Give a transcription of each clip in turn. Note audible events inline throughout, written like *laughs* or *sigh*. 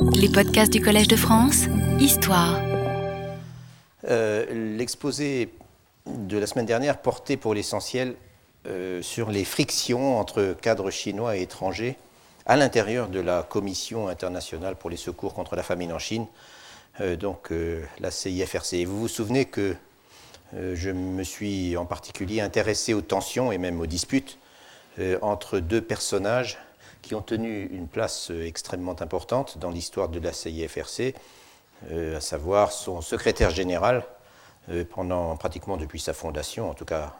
Les podcasts du Collège de France, Histoire. Euh, L'exposé de la semaine dernière portait pour l'essentiel euh, sur les frictions entre cadres chinois et étrangers à l'intérieur de la Commission internationale pour les secours contre la famine en Chine, euh, donc la CIFRC. Vous vous souvenez que je me suis en particulier intéressé aux tensions et même aux disputes entre deux personnages qui ont tenu une place euh, extrêmement importante dans l'histoire de la CIFRC, euh, à savoir son secrétaire général, euh, pendant pratiquement depuis sa fondation, en tout cas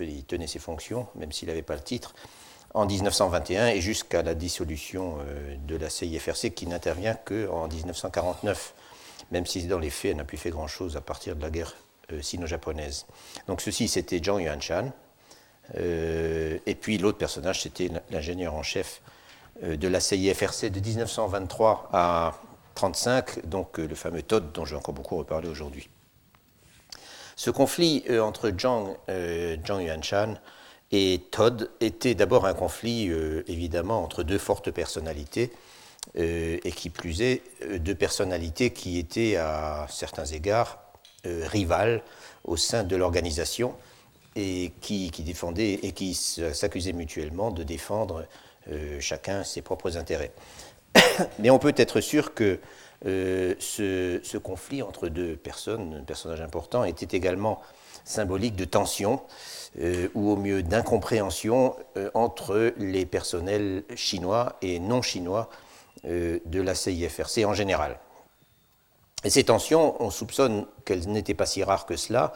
il, tenait ses fonctions, même s'il n'avait pas le titre, en 1921 et jusqu'à la dissolution de la CIFRC qui n'intervient qu'en 1949, même si dans les faits elle n'a plus fait grand-chose à partir de la guerre sino-japonaise. Donc ceci c'était Zhang Yuanshan, euh, et puis l'autre personnage c'était l'ingénieur en chef euh, de la CIFRC de 1923 à 1935, donc euh, le fameux Todd dont je vais encore beaucoup reparler aujourd'hui. Ce conflit euh, entre Zhang, euh, Zhang Yuanshan et Todd était d'abord un conflit euh, évidemment entre deux fortes personnalités, euh, et qui plus est, euh, deux personnalités qui étaient à certains égards euh, rivales au sein de l'organisation et qui, défendaient et qui s'accusaient mutuellement de défendre euh, chacun ses propres intérêts. *coughs* Mais on peut être sûr que euh, ce, conflit entre deux personnes, personnages importants, était également symbolique de tension, euh, ou au mieux d'incompréhension entre les personnels chinois et non chinois de la CIFRC en général. Et ces tensions, on soupçonne qu'elles n'étaient pas si rares que cela,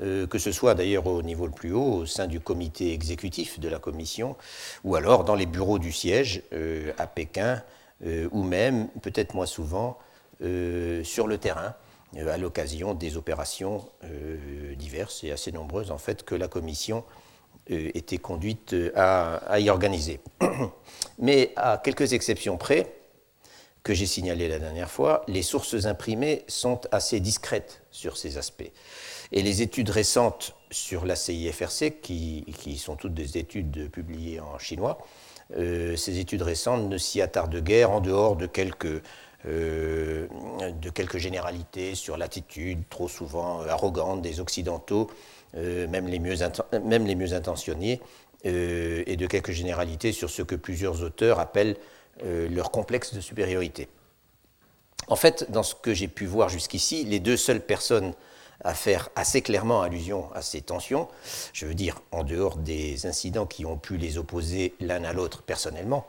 euh, que ce soit d'ailleurs au niveau le plus haut, au sein du comité exécutif de la commission, ou alors dans les bureaux du siège euh, à Pékin, euh, ou même, peut-être moins souvent, sur le terrain, à l'occasion des opérations diverses et assez nombreuses en fait que la commission était conduite à, à y organiser. *coughs* Mais à quelques exceptions près, que j'ai signalé la dernière fois, les sources imprimées sont assez discrètes sur ces aspects. Et les études récentes sur la CIFRC, qui, sont toutes des études publiées en chinois, euh, ces études récentes ne s'y attardent guère en dehors de quelques, euh, de quelques généralités sur l'attitude trop souvent arrogante des Occidentaux, euh, même, les mieux intentionnés, et de quelques généralités sur ce que plusieurs auteurs appellent leur complexe de supériorité. En fait, dans ce que j'ai pu voir jusqu'ici, les deux seules personnes à faire assez clairement allusion à ces tensions, je veux dire en dehors des incidents qui ont pu les opposer l'un à l'autre personnellement,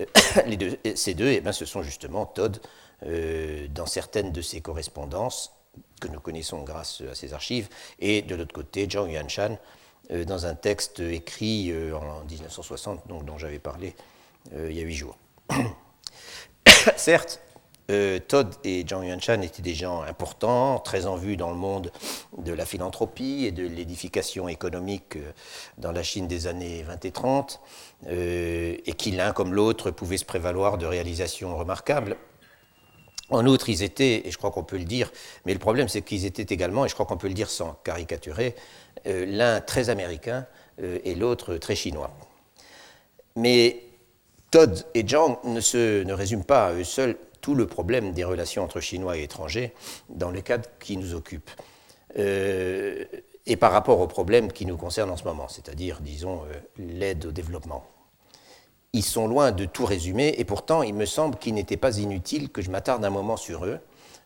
euh, *coughs* ces deux, eh ben, ce sont justement Todd, euh, dans certaines de ses correspondances, que nous connaissons grâce à ses archives, et de l'autre côté, Zhang Yuanshan, euh, dans un texte écrit euh, en 1960, donc, dont j'avais parlé il y a huit jours. *coughs* Certes, euh, Todd et Zhang Yuanshan étaient des gens importants, très en vue dans le monde de la philanthropie et de l'édification économique euh, dans la Chine des années 20 et 30, euh, et qui l'un comme l'autre pouvaient se prévaloir de réalisations remarquables. En outre, ils étaient, et je crois qu'on peut le dire, mais le problème c'est qu'ils étaient également, et je crois qu'on peut le dire sans caricaturer, l'un très américain et l'autre très chinois. Mais Todd et Zhang ne, se, ne résument pas à eux seuls tout le problème des relations entre Chinois et étrangers dans le cadre qui nous occupe. Euh, et par rapport au problème qui nous concerne en ce moment, c'est-à-dire, disons, euh, l'aide au développement. Ils sont loin de tout résumer, et pourtant, il me semble qu'il n'était pas inutile que je m'attarde un moment sur eux,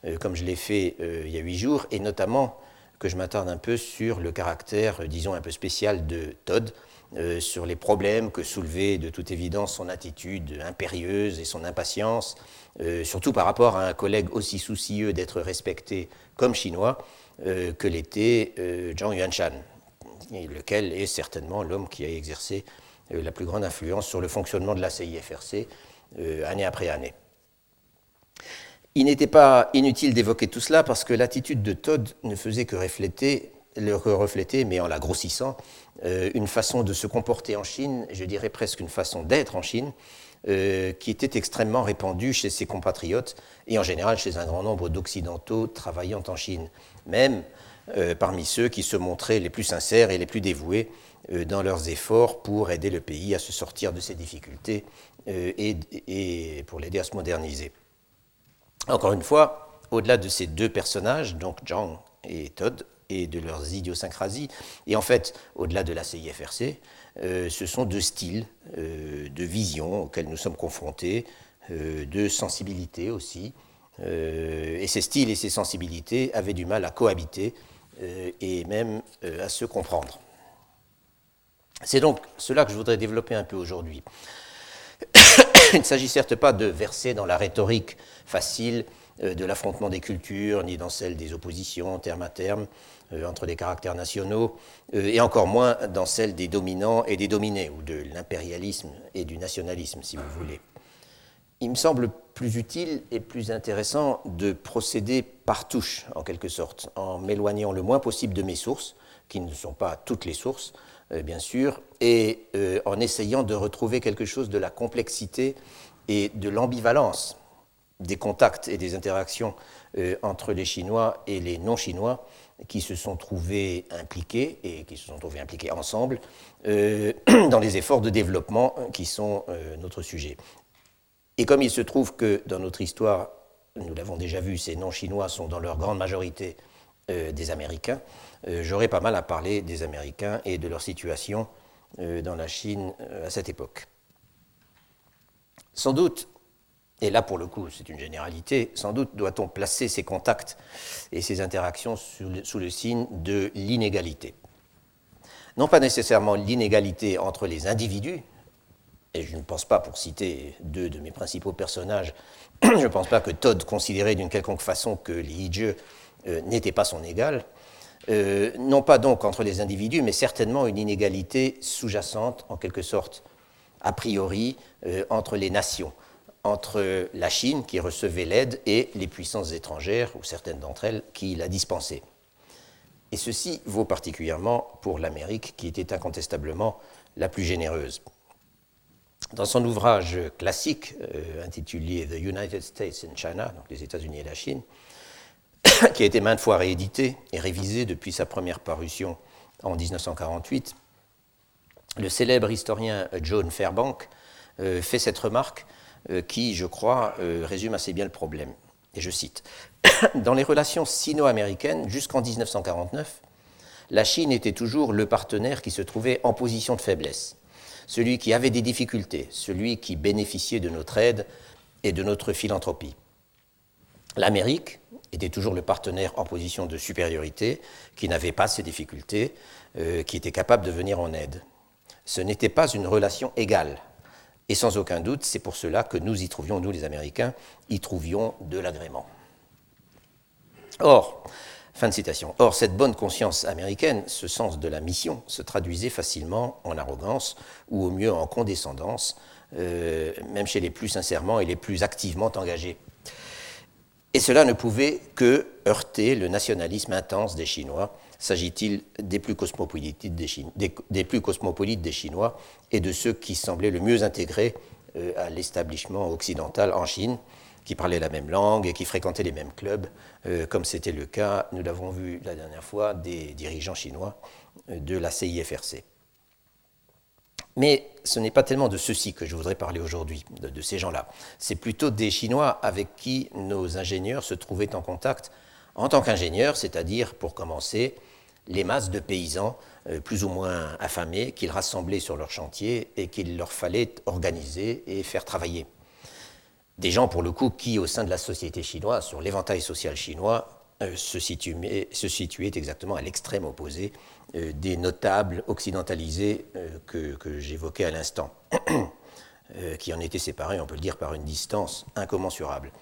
euh, comme je l'ai fait il y a huit jours, et notamment que je m'attarde un peu sur le caractère, euh, disons, un peu spécial de Todd, euh, sur les problèmes que soulevait de toute évidence son attitude impérieuse et son impatience, euh, surtout par rapport à un collègue aussi soucieux d'être respecté comme chinois que l'était Zhang Yuanshan, lequel est certainement l'homme qui a exercé la plus grande influence sur le fonctionnement de la CIFRC année après année. Il n'était pas inutile d'évoquer tout cela parce que l'attitude de Todd ne faisait que refléter, le refléter mais en la grossissant, euh, une façon de se comporter en Chine, je dirais presque une façon d'être en Chine, euh, qui était extrêmement répandue chez ses compatriotes et en général chez un grand nombre d'Occidentaux travaillant en Chine, même euh, parmi ceux qui se montraient les plus sincères et les plus dévoués dans leurs efforts pour aider le pays à se sortir de ses difficultés et pour l'aider à se moderniser. Encore une fois, au-delà de ces deux personnages, donc Zhang et Todd, et de leurs idiosyncrasies, et en fait, au-delà de la CIFRC, euh, ce sont deux styles euh, de vision auxquels nous sommes confrontés, euh, de sensibilité aussi. et ces styles et ces sensibilités avaient du mal à cohabiter et même à se comprendre. C'est donc cela que je voudrais développer un peu aujourd'hui. *coughs* Il ne s'agit certes pas de verser dans la rhétorique facile de l'affrontement des cultures, ni dans celle des oppositions terme à terme, euh, entre les caractères nationaux, euh, et encore moins dans celle des dominants et des dominés, ou de l'impérialisme et du nationalisme, si vous voulez. Il me semble plus utile et plus intéressant de procéder par touche, en quelque sorte, en m'éloignant le moins possible de mes sources, qui ne sont pas toutes les sources, euh, bien sûr, et en essayant de retrouver quelque chose de la complexité et de l'ambivalence des contacts et des interactions entre les Chinois et les non-Chinois, qui se sont trouvés impliqués et qui se sont trouvés impliqués ensemble euh, *clears throat* dans les efforts de développement qui sont euh, notre sujet. Et comme il se trouve que dans notre histoire, nous l'avons déjà vu, ces non-chinois sont dans leur grande majorité euh, des Américains, j'aurais pas mal à parler des Américains et de leur situation dans la Chine à cette époque. Sans doute, et là pour le coup c'est une généralité, sans doute doit-on placer ces contacts et ces interactions sous le, signe de l'inégalité. Non pas nécessairement l'inégalité entre les individus, et je ne pense pas, pour citer deux de mes principaux personnages, *clears throat* je ne pense pas que Todd considérait d'une quelconque façon que Li Jie euh, n'était pas son égal, euh, non pas donc entre les individus, mais certainement une inégalité sous-jacente, en quelque sorte, a priori, euh, entre les nations entre la Chine, qui recevait l'aide, et les puissances étrangères, ou certaines d'entre elles, qui la dispensaient. Et ceci vaut particulièrement pour l'Amérique, qui était incontestablement la plus généreuse. Dans son ouvrage classique euh, intitulé The United States in China, donc les États-Unis et la Chine, *coughs* qui a été maintes fois réédité et révisé depuis sa première parution en 1948, le célèbre historien John Fairbank euh, fait cette remarque qui, je crois, euh, résume assez bien le problème. Et je cite *coughs* Dans les relations sino-américaines, jusqu'en 1949, la Chine était toujours le partenaire qui se trouvait en position de faiblesse, celui qui avait des difficultés, celui qui bénéficiait de notre aide et de notre philanthropie. L'Amérique était toujours le partenaire en position de supériorité, qui n'avait pas ces difficultés, euh, qui était capable de venir en aide. Ce n'était pas une relation égale, et sans aucun doute, c'est pour cela que nous y trouvions, nous les Américains, y trouvions de l'agrément. Or, fin de citation, or cette bonne conscience américaine, ce sens de la mission, se traduisait facilement en arrogance ou au mieux en condescendance, euh, même chez les plus sincèrement et les plus activement engagés. Et cela ne pouvait que heurter le nationalisme intense des Chinois, S'agit-il des, plus cosmopolites des, Chinois et de ceux qui semblaient le mieux intégrés euh, à l'établissement occidental en Chine, qui parlaient la même langue et qui fréquentaient les mêmes clubs, euh, comme c'était le cas, nous l'avons vu la dernière fois, des dirigeants chinois euh, de la CIFRC. Mais ce n'est pas tellement de ceux-ci que je voudrais parler aujourd'hui, de ces gens-là. C'est plutôt des Chinois avec qui nos ingénieurs se trouvaient en contact en tant qu'ingénieurs, c'est-à-dire, pour commencer, les masses de paysans euh, plus ou moins affamés qu'ils rassemblaient sur leur chantier et qu'il leur fallait organiser et faire travailler. Des gens, pour le coup, qui, au sein de la société chinoise, sur l'éventail social chinois, euh, se, situaient, exactement à l'extrême opposé euh, des notables occidentalisés que j'évoquais à l'instant, *clears throat* qui en étaient séparés, on peut le dire, par une distance incommensurable.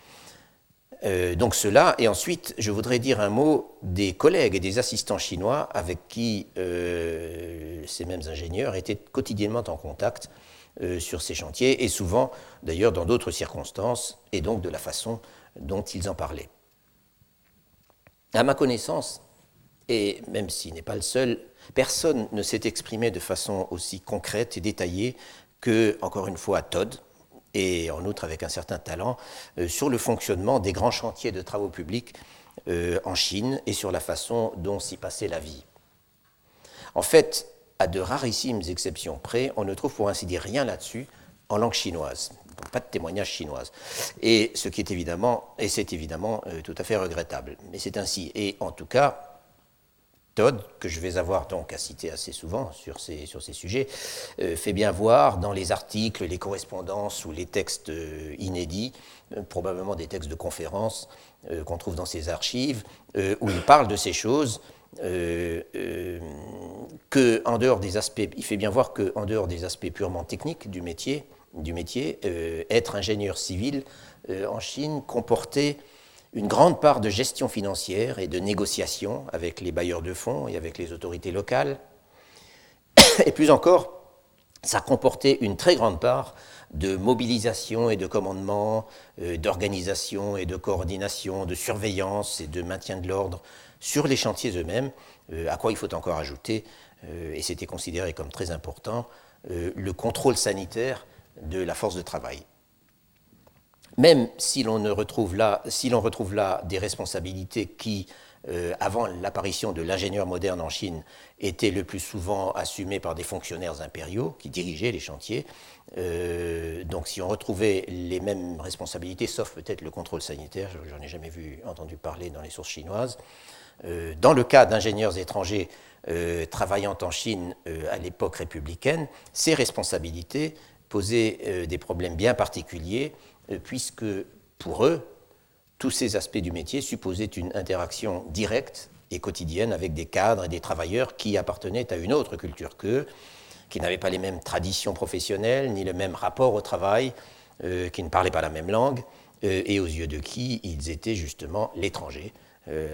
Euh, donc cela, et ensuite je voudrais dire un mot des collègues et des assistants chinois avec qui euh, ces mêmes ingénieurs étaient quotidiennement en contact euh, sur ces chantiers, et souvent d'ailleurs dans d'autres circonstances, et donc de la façon dont ils en parlaient. À ma connaissance, et même s'il n'est pas le seul, personne ne s'est exprimé de façon aussi concrète et détaillée que, encore une fois, Todd, et en outre avec un certain talent, euh, sur le fonctionnement des grands chantiers de travaux publics euh, en Chine et sur la façon dont s'y passait la vie. En fait, à de rarissimes exceptions près, on ne trouve pour ainsi dire rien là-dessus en langue chinoise. pas de témoignages chinoises. Et c'est évidemment tout à fait regrettable. Mais c'est ainsi. Et en tout cas, Todd, que je vais avoir donc à citer assez souvent sur ces, sujets, euh, fait bien voir dans les articles, les correspondances ou les textes euh, inédits, euh, probablement des textes de conférences qu'on trouve dans ses archives, où il parle de ces choses, que en dehors des aspects, il fait bien voir qu'en dehors des aspects purement techniques du métier, du métier être ingénieur civil en Chine comportait une grande part de gestion financière et de négociation avec les bailleurs de fonds et avec les autorités locales. *coughs* Et plus encore, ça comportait une très grande part de mobilisation et de commandement, euh, d'organisation et de coordination, de surveillance et de maintien de l'ordre sur les chantiers eux-mêmes, euh, à quoi il faut encore ajouter, euh, et c'était considéré comme très important, le contrôle sanitaire de la force de travail. Même si l'on retrouve là, des responsabilités qui, euh, avant l'apparition de l'ingénieur moderne en Chine, étaient le plus souvent assumées par des fonctionnaires impériaux qui dirigeaient les chantiers. Euh, donc, si on retrouvait les mêmes responsabilités, sauf peut-être le contrôle sanitaire, j'en ai jamais vu entendu parler dans les sources chinoises. Euh, dans le cas d'ingénieurs étrangers travaillant en Chine à l'époque républicaine, ces responsabilités posaient des problèmes bien particuliers puisque pour eux, tous ces aspects du métier supposaient une interaction directe et quotidienne avec des cadres et des travailleurs qui appartenaient à une autre culture qu'eux, qui n'avaient pas les mêmes traditions professionnelles, ni le même rapport au travail, euh, qui ne parlaient pas la même langue, euh, et aux yeux de qui ils étaient justement l'étranger,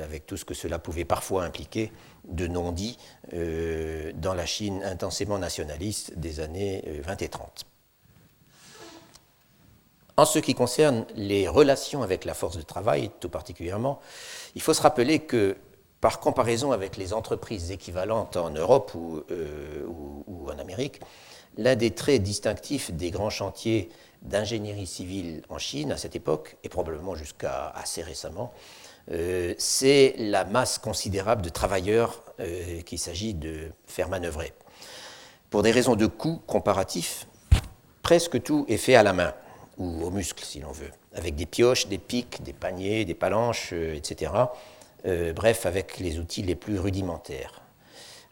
avec tout ce que cela pouvait parfois impliquer de non-dits dans la Chine intensément nationaliste des années 20 et 30. En ce qui concerne les relations avec la force de travail, tout particulièrement, il faut se rappeler que, par comparaison avec les entreprises équivalentes en Europe ou, euh, en Amérique, l'un des traits distinctifs des grands chantiers d'ingénierie civile en Chine à cette époque, et probablement jusqu'à assez récemment, euh, c'est la masse considérable de travailleurs euh, qu'il s'agit de faire manœuvrer. Pour des raisons de coût comparatif, presque tout est fait à la main ou aux muscles, si l'on veut, avec des pioches, des pics, des paniers, des palanches, euh, etc. Euh, bref, avec les outils les plus rudimentaires.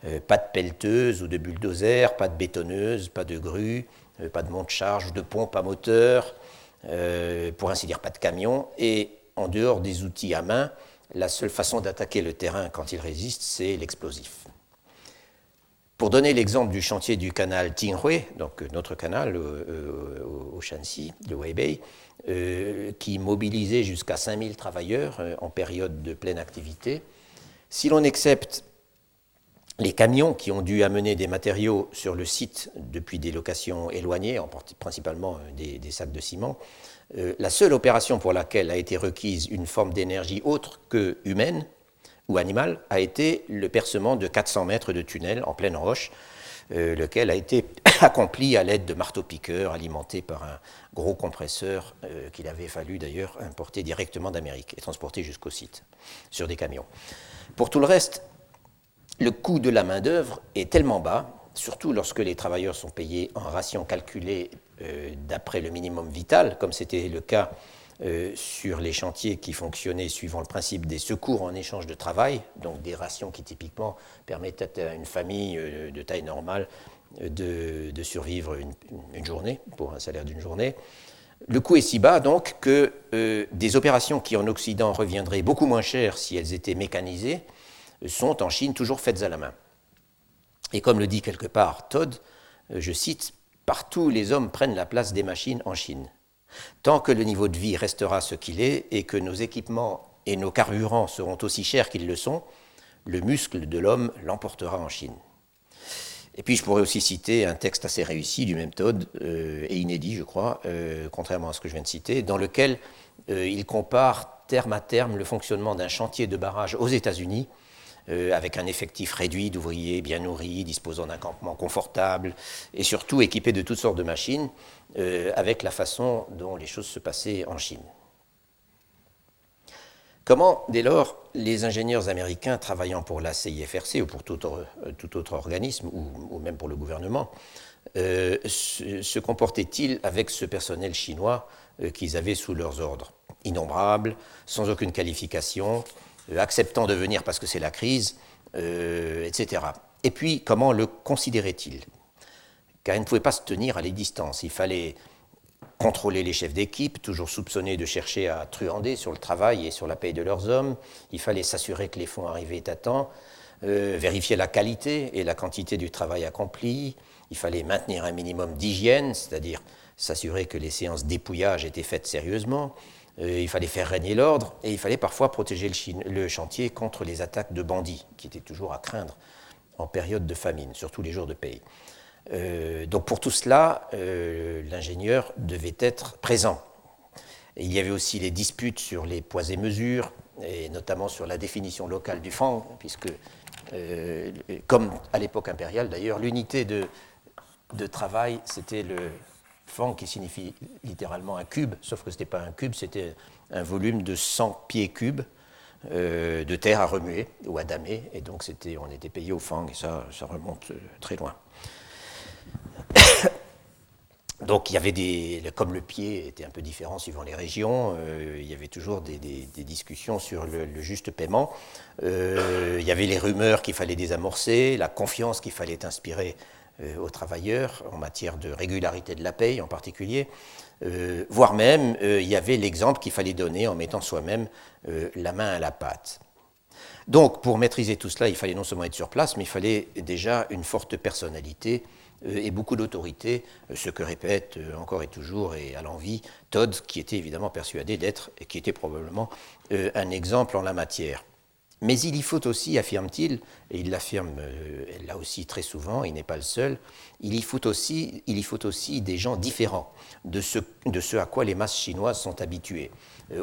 Euh, pas de pelleteuse ou de bulldozer, pas de bétonneuse, pas de grue, pas de monte-charge, de pompe à moteur, pour ainsi dire pas de camion, et en dehors des outils à main, la seule façon d'attaquer le terrain quand il résiste, c'est l'explosif. Pour donner l'exemple du chantier du canal Tinghui, donc euh, notre canal euh, euh, au Shanxi, de Weibei, qui mobilisait jusqu'à 5000 travailleurs en période de pleine activité, si l'on accepte les camions qui ont dû amener des matériaux sur le site depuis des locations éloignées, principalement des, des sacs de ciment, la seule opération pour laquelle a été requise une forme d'énergie autre que humaine, ou animal a été le percement de 400 mètres de tunnel en pleine roche, euh, lequel a été *coughs* accompli à l'aide de marteaux-piqueurs alimentés par un gros compresseur euh, qu'il avait fallu d'ailleurs importer directement d'Amérique et transporter jusqu'au site sur des camions. Pour tout le reste, le coût de la main-d'œuvre est tellement bas, surtout lorsque les travailleurs sont payés en rations calculées euh, d'après le minimum vital, comme c'était le cas euh, sur les chantiers qui fonctionnaient suivant le principe des secours en échange de travail, donc des rations qui typiquement permettaient à une famille euh, de taille normale euh, de, survivre une, journée, pour un salaire d'une journée. Le coût est si bas donc que des opérations qui en Occident reviendraient beaucoup moins chères si elles étaient mécanisées sont en Chine toujours faites à la main. Et comme le dit quelque part Todd, je cite, Partout les hommes prennent la place des machines en Chine. Tant que le niveau de vie restera ce qu'il est et que nos équipements et nos carburants seront aussi chers qu'ils le sont, le muscle de l'homme l'emportera en Chine. Et puis je pourrais aussi citer un texte assez réussi du même Todd, euh, et inédit je crois, euh, contrairement à ce que je viens de citer, dans lequel euh, il compare terme à terme le fonctionnement d'un chantier de barrage aux États-Unis avec un effectif réduit d'ouvriers bien nourris, disposant d'un campement confortable et surtout équipés de toutes sortes de machines, euh, avec la façon dont les choses se passaient en Chine. Comment, dès lors, les ingénieurs américains travaillant pour la CIFRC ou pour tout autre, organisme, ou, même pour le gouvernement, se, comportaient-ils avec ce personnel chinois qu'ils avaient sous leurs ordres? Innombrables, sans aucune qualification, acceptant de venir parce que c'est la crise, etc. Et puis, comment le considéraient-ils Car ils ne pouvaient pas se tenir à les distances. Il fallait contrôler les chefs d'équipe, toujours soupçonnés de chercher à truander sur le travail et sur la paye de leurs hommes. Il fallait s'assurer que les fonds arrivaient à temps, euh, vérifier la qualité et la quantité du travail accompli. Il fallait maintenir un minimum d'hygiène, c'est-à-dire s'assurer que les séances dépouillage étaient faites sérieusement. Euh, il fallait faire régner l'ordre et il fallait parfois protéger le chantier contre les attaques de bandits, qui étaient toujours à craindre en période de famine, surtout les jours de paye. Euh, donc pour tout cela, euh, l'ingénieur devait être présent. il y avait aussi les disputes sur les poids et mesures, et notamment sur la définition locale du fang, puisque, comme à l'époque impériale d'ailleurs, l'unité de, travail, c'était le fang qui signifie littéralement un cube, sauf que ce n'était pas un cube, c'était un volume de 100 pieds cubes de terre à remuer ou à damer, et donc on était payé au fang, et ça, remonte très loin. *coughs* Donc il y avait des, comme le pied était un peu différent suivant les régions, euh, il y avait toujours des, discussions sur le, juste paiement. Euh, il y avait les rumeurs qu'il fallait désamorcer, la confiance qu'il fallait inspirer euh, aux travailleurs en matière de régularité de la paye en particulier, voire même il y avait l'exemple qu'il fallait donner en mettant soi-même la main à la pâte. Donc pour maîtriser tout cela, il fallait non seulement être sur place, mais il fallait déjà une forte personnalité euh, et beaucoup d'autorité, euh, ce que répète euh, encore et toujours et à l'envie Todd, qui était évidemment persuadé d'être, et qui était probablement un exemple en la matière. Mais il y faut aussi, affirme-t-il, et il l'affirme là aussi très souvent, il n'est pas le seul, il y faut aussi, des gens différents de ce, à quoi les masses chinoises sont habituées,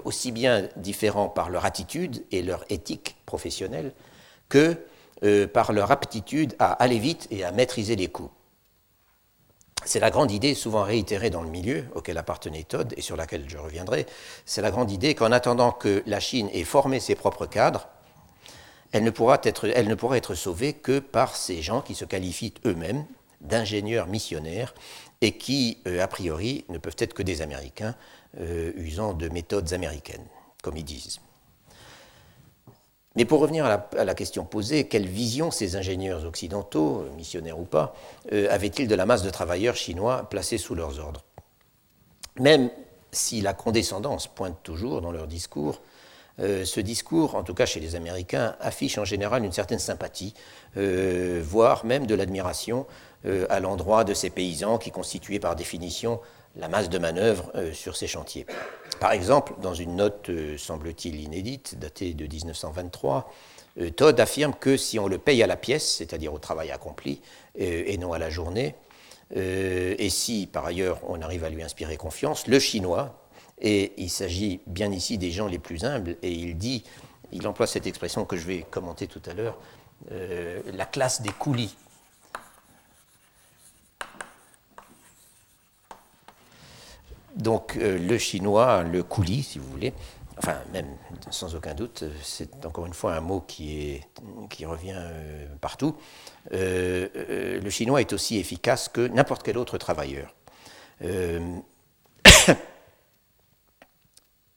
aussi bien différents par leur attitude et leur éthique professionnelle que par leur aptitude à aller vite et à maîtriser les coûts. C'est la grande idée, souvent réitérée dans le milieu auquel appartenait Todd et sur laquelle je reviendrai, c'est la grande idée qu'en attendant que la Chine ait formé ses propres cadres, elle ne, pourra être, sauvée que par ces gens qui se qualifient eux-mêmes d'ingénieurs missionnaires et qui, euh, a priori, ne peuvent être que des Américains euh, usant de méthodes américaines, comme ils disent. Mais pour revenir à la, question posée, quelle vision ces ingénieurs occidentaux, missionnaires ou pas, euh, avaient-ils de la masse de travailleurs chinois placés sous leurs ordres? Même si la condescendance pointe toujours dans leur discours, euh, ce discours, en tout cas chez les Américains, affiche en général une certaine sympathie, euh, voire même de l'admiration à l'endroit de ces paysans qui constituaient par définition la masse de manœuvre euh, sur ces chantiers. Par exemple, dans une note, euh, semble-t-il inédite, datée de 1923, euh, Todd affirme que si on le paye à la pièce, c'est-à-dire au travail accompli, et non à la journée, et si par ailleurs on arrive à lui inspirer confiance, le chinois, et il s'agit bien ici des gens les plus humbles, et il dit, il emploie cette expression que je vais commenter tout à l'heure, la classe des coulis. Donc euh, le chinois, le coulis, si vous voulez, enfin même sans aucun doute, c'est encore une fois un mot qui, revient euh, partout. Euh, le chinois est aussi efficace que n'importe quel autre travailleur.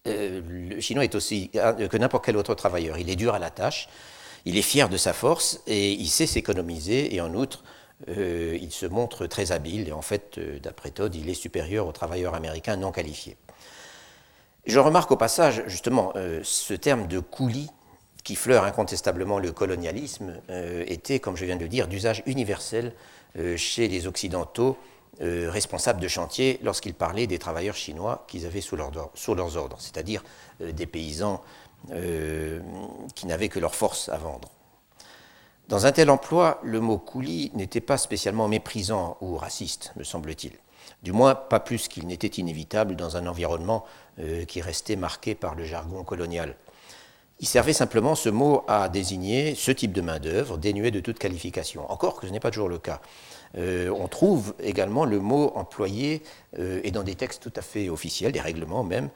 Le chinois est aussi que n'importe quel autre travailleur. Il est dur à la tâche, il est fier de sa force et il sait s'économiser et en outre euh, il se montre très habile et en fait, euh, d'après Todd, il est supérieur aux travailleurs américains non qualifiés. Je remarque au passage justement euh, ce terme de coulis qui fleure incontestablement le colonialisme était, comme je viens de le dire, d'usage universel chez les Occidentaux responsables de chantier lorsqu'ils parlaient des travailleurs chinois qu'ils avaient sous, leurs ordres, c'est-à-dire des paysans qui n'avaient que leur force à vendre. Dans un tel emploi, le mot coulis n'était pas spécialement méprisant ou raciste, me semble-t-il. Du moins, pas plus qu'il n'était inévitable dans un environnement euh, qui restait marqué par le jargon colonial. Il servait simplement ce mot à désigner ce type de main-d'œuvre dénué de toute qualification. Encore que ce n'est pas toujours le cas. Euh, on trouve également le mot employé, euh, et dans des textes tout à fait officiels, des règlements même,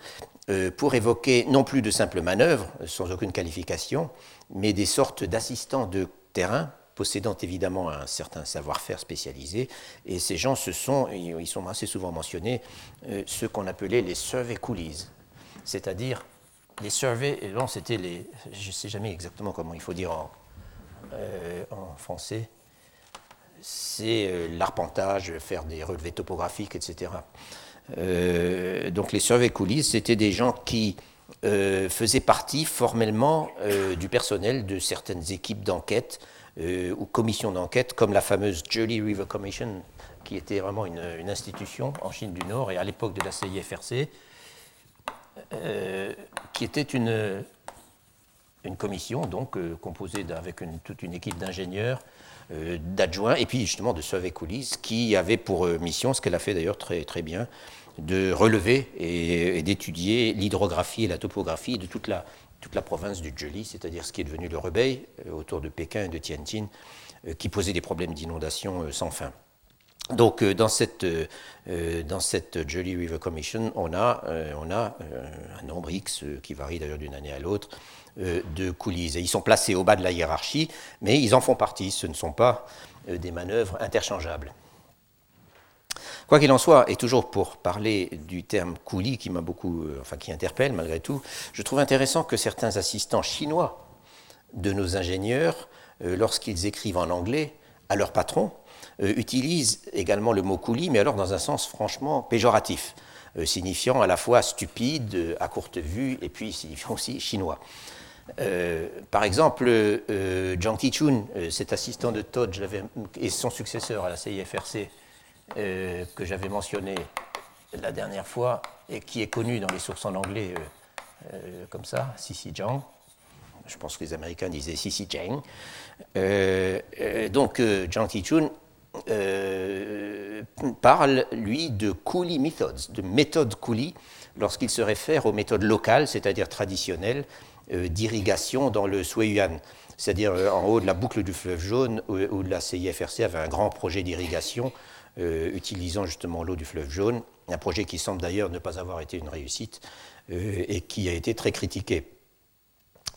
pour évoquer non plus de simples manœuvres, sans aucune qualification, mais des sortes d'assistants de terrain possédant évidemment un certain savoir-faire spécialisé. Et ces gens, ce sont, ils sont assez souvent mentionnés, ceux qu'on appelait les survey coolies, c'est-à-dire les surveys, bon, c'était les, je ne sais jamais exactement comment il faut dire en français, c'est l'arpentage, faire des relevés topographiques, etc. donc les survey coolies, c'était des gens qui euh, faisait partie formellement euh, du personnel de certaines équipes d'enquête euh, ou commissions d'enquête, comme la fameuse Jolly River Commission, qui était vraiment une, institution en Chine du Nord et à l'époque de la CIFRC, qui était une, une commission donc composée avec toute une équipe d'ingénieurs, d'adjoints et puis justement de survey coulisses, qui avait pour mission, ce qu'elle a fait d'ailleurs très, très bien, de relever et, d'étudier l'hydrographie et la topographie de toute la, toute la province du Zhili, c'est-à-dire ce qui est devenu le Rebei euh, autour de Pékin et de Tianjin, euh, qui posait des problèmes d'inondation euh, sans fin. Donc dans cette, dans cette River Commission, on a, on a un nombre X, qui varie d'ailleurs d'une année à l'autre, de coulisses. Et ils sont placés au bas de la hiérarchie, mais ils en font partie, ce ne sont pas des manœuvres interchangeables. Quoi qu'il en soit, et toujours pour parler du terme coulis qui m'a beaucoup, euh, enfin qui interpelle malgré tout, je trouve intéressant que certains assistants chinois de nos ingénieurs, euh, lorsqu'ils écrivent en anglais à leur patron, euh, utilisent également le mot coulis, mais alors dans un sens franchement péjoratif, signifiant à la fois stupide, à courte vue, et puis signifiant aussi chinois. Par exemple, Zhang Tichun, cet assistant de Todd et son successeur à la CIFRC, euh, que j'avais mentionné la dernière fois et qui est connu dans les sources en anglais euh, euh, comme ça, Sisi Jiang. Je pense que les Américains disaient Sisi Jiang. donc, Zhang Tichun parle, lui, de coolie methods, de méthodes coolie, lorsqu'il se réfère aux méthodes locales, c'est-à-dire traditionnelles, d'irrigation dans le Suiyuan c'est-à-dire en haut de la boucle du fleuve jaune, où, la CIFRC avait un grand projet d'irrigation euh, utilisant justement l'eau du fleuve jaune, un projet qui semble d'ailleurs ne pas avoir été une réussite euh, et qui a été très critiqué.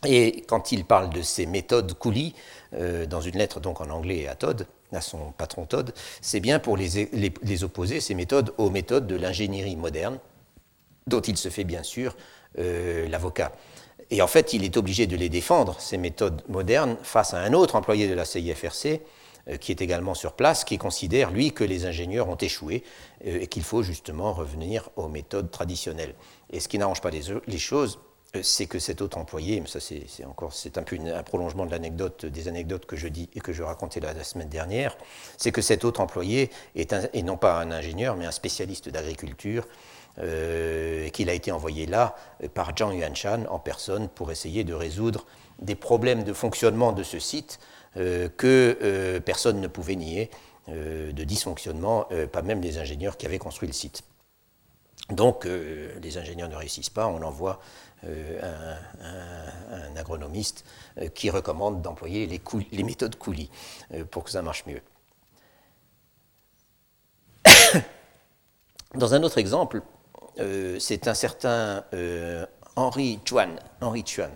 Et quand il parle de ces méthodes coulis, euh, dans une lettre donc en anglais à Todd, à son patron Todd, c'est bien pour les, les, opposer, ces méthodes, aux méthodes de l'ingénierie moderne, dont il se fait bien sûr l'avocat. Et en fait, il est obligé de les défendre, ces méthodes modernes, face à un autre employé de la CIFRC, euh, qui est également sur place, qui considère, lui, que les ingénieurs ont échoué euh, et qu'il faut justement revenir aux méthodes traditionnelles. Et ce qui n'arrange pas les, choses, euh, c'est que cet autre employé, mais ça c'est encore c'est un peu un prolongement de l'anecdote des anecdotes que je dis et que je racontais la, semaine dernière, c'est que cet autre employé est, non pas un ingénieur mais un spécialiste d'agriculture qu'il a été envoyé là par Zhang Yuanshan en personne pour essayer de résoudre des problèmes de fonctionnement de ce site euh, que euh, personne ne pouvait nier euh, de dysfonctionnement, pas même les ingénieurs qui avaient construit le site. Donc les ingénieurs ne réussissent pas, on envoie un, un, agronomiste qui recommande d'employer les, les, méthodes coulis pour que ça marche mieux. *coughs* Dans un autre exemple, c'est un certain Henri Chuan, Henri Chuan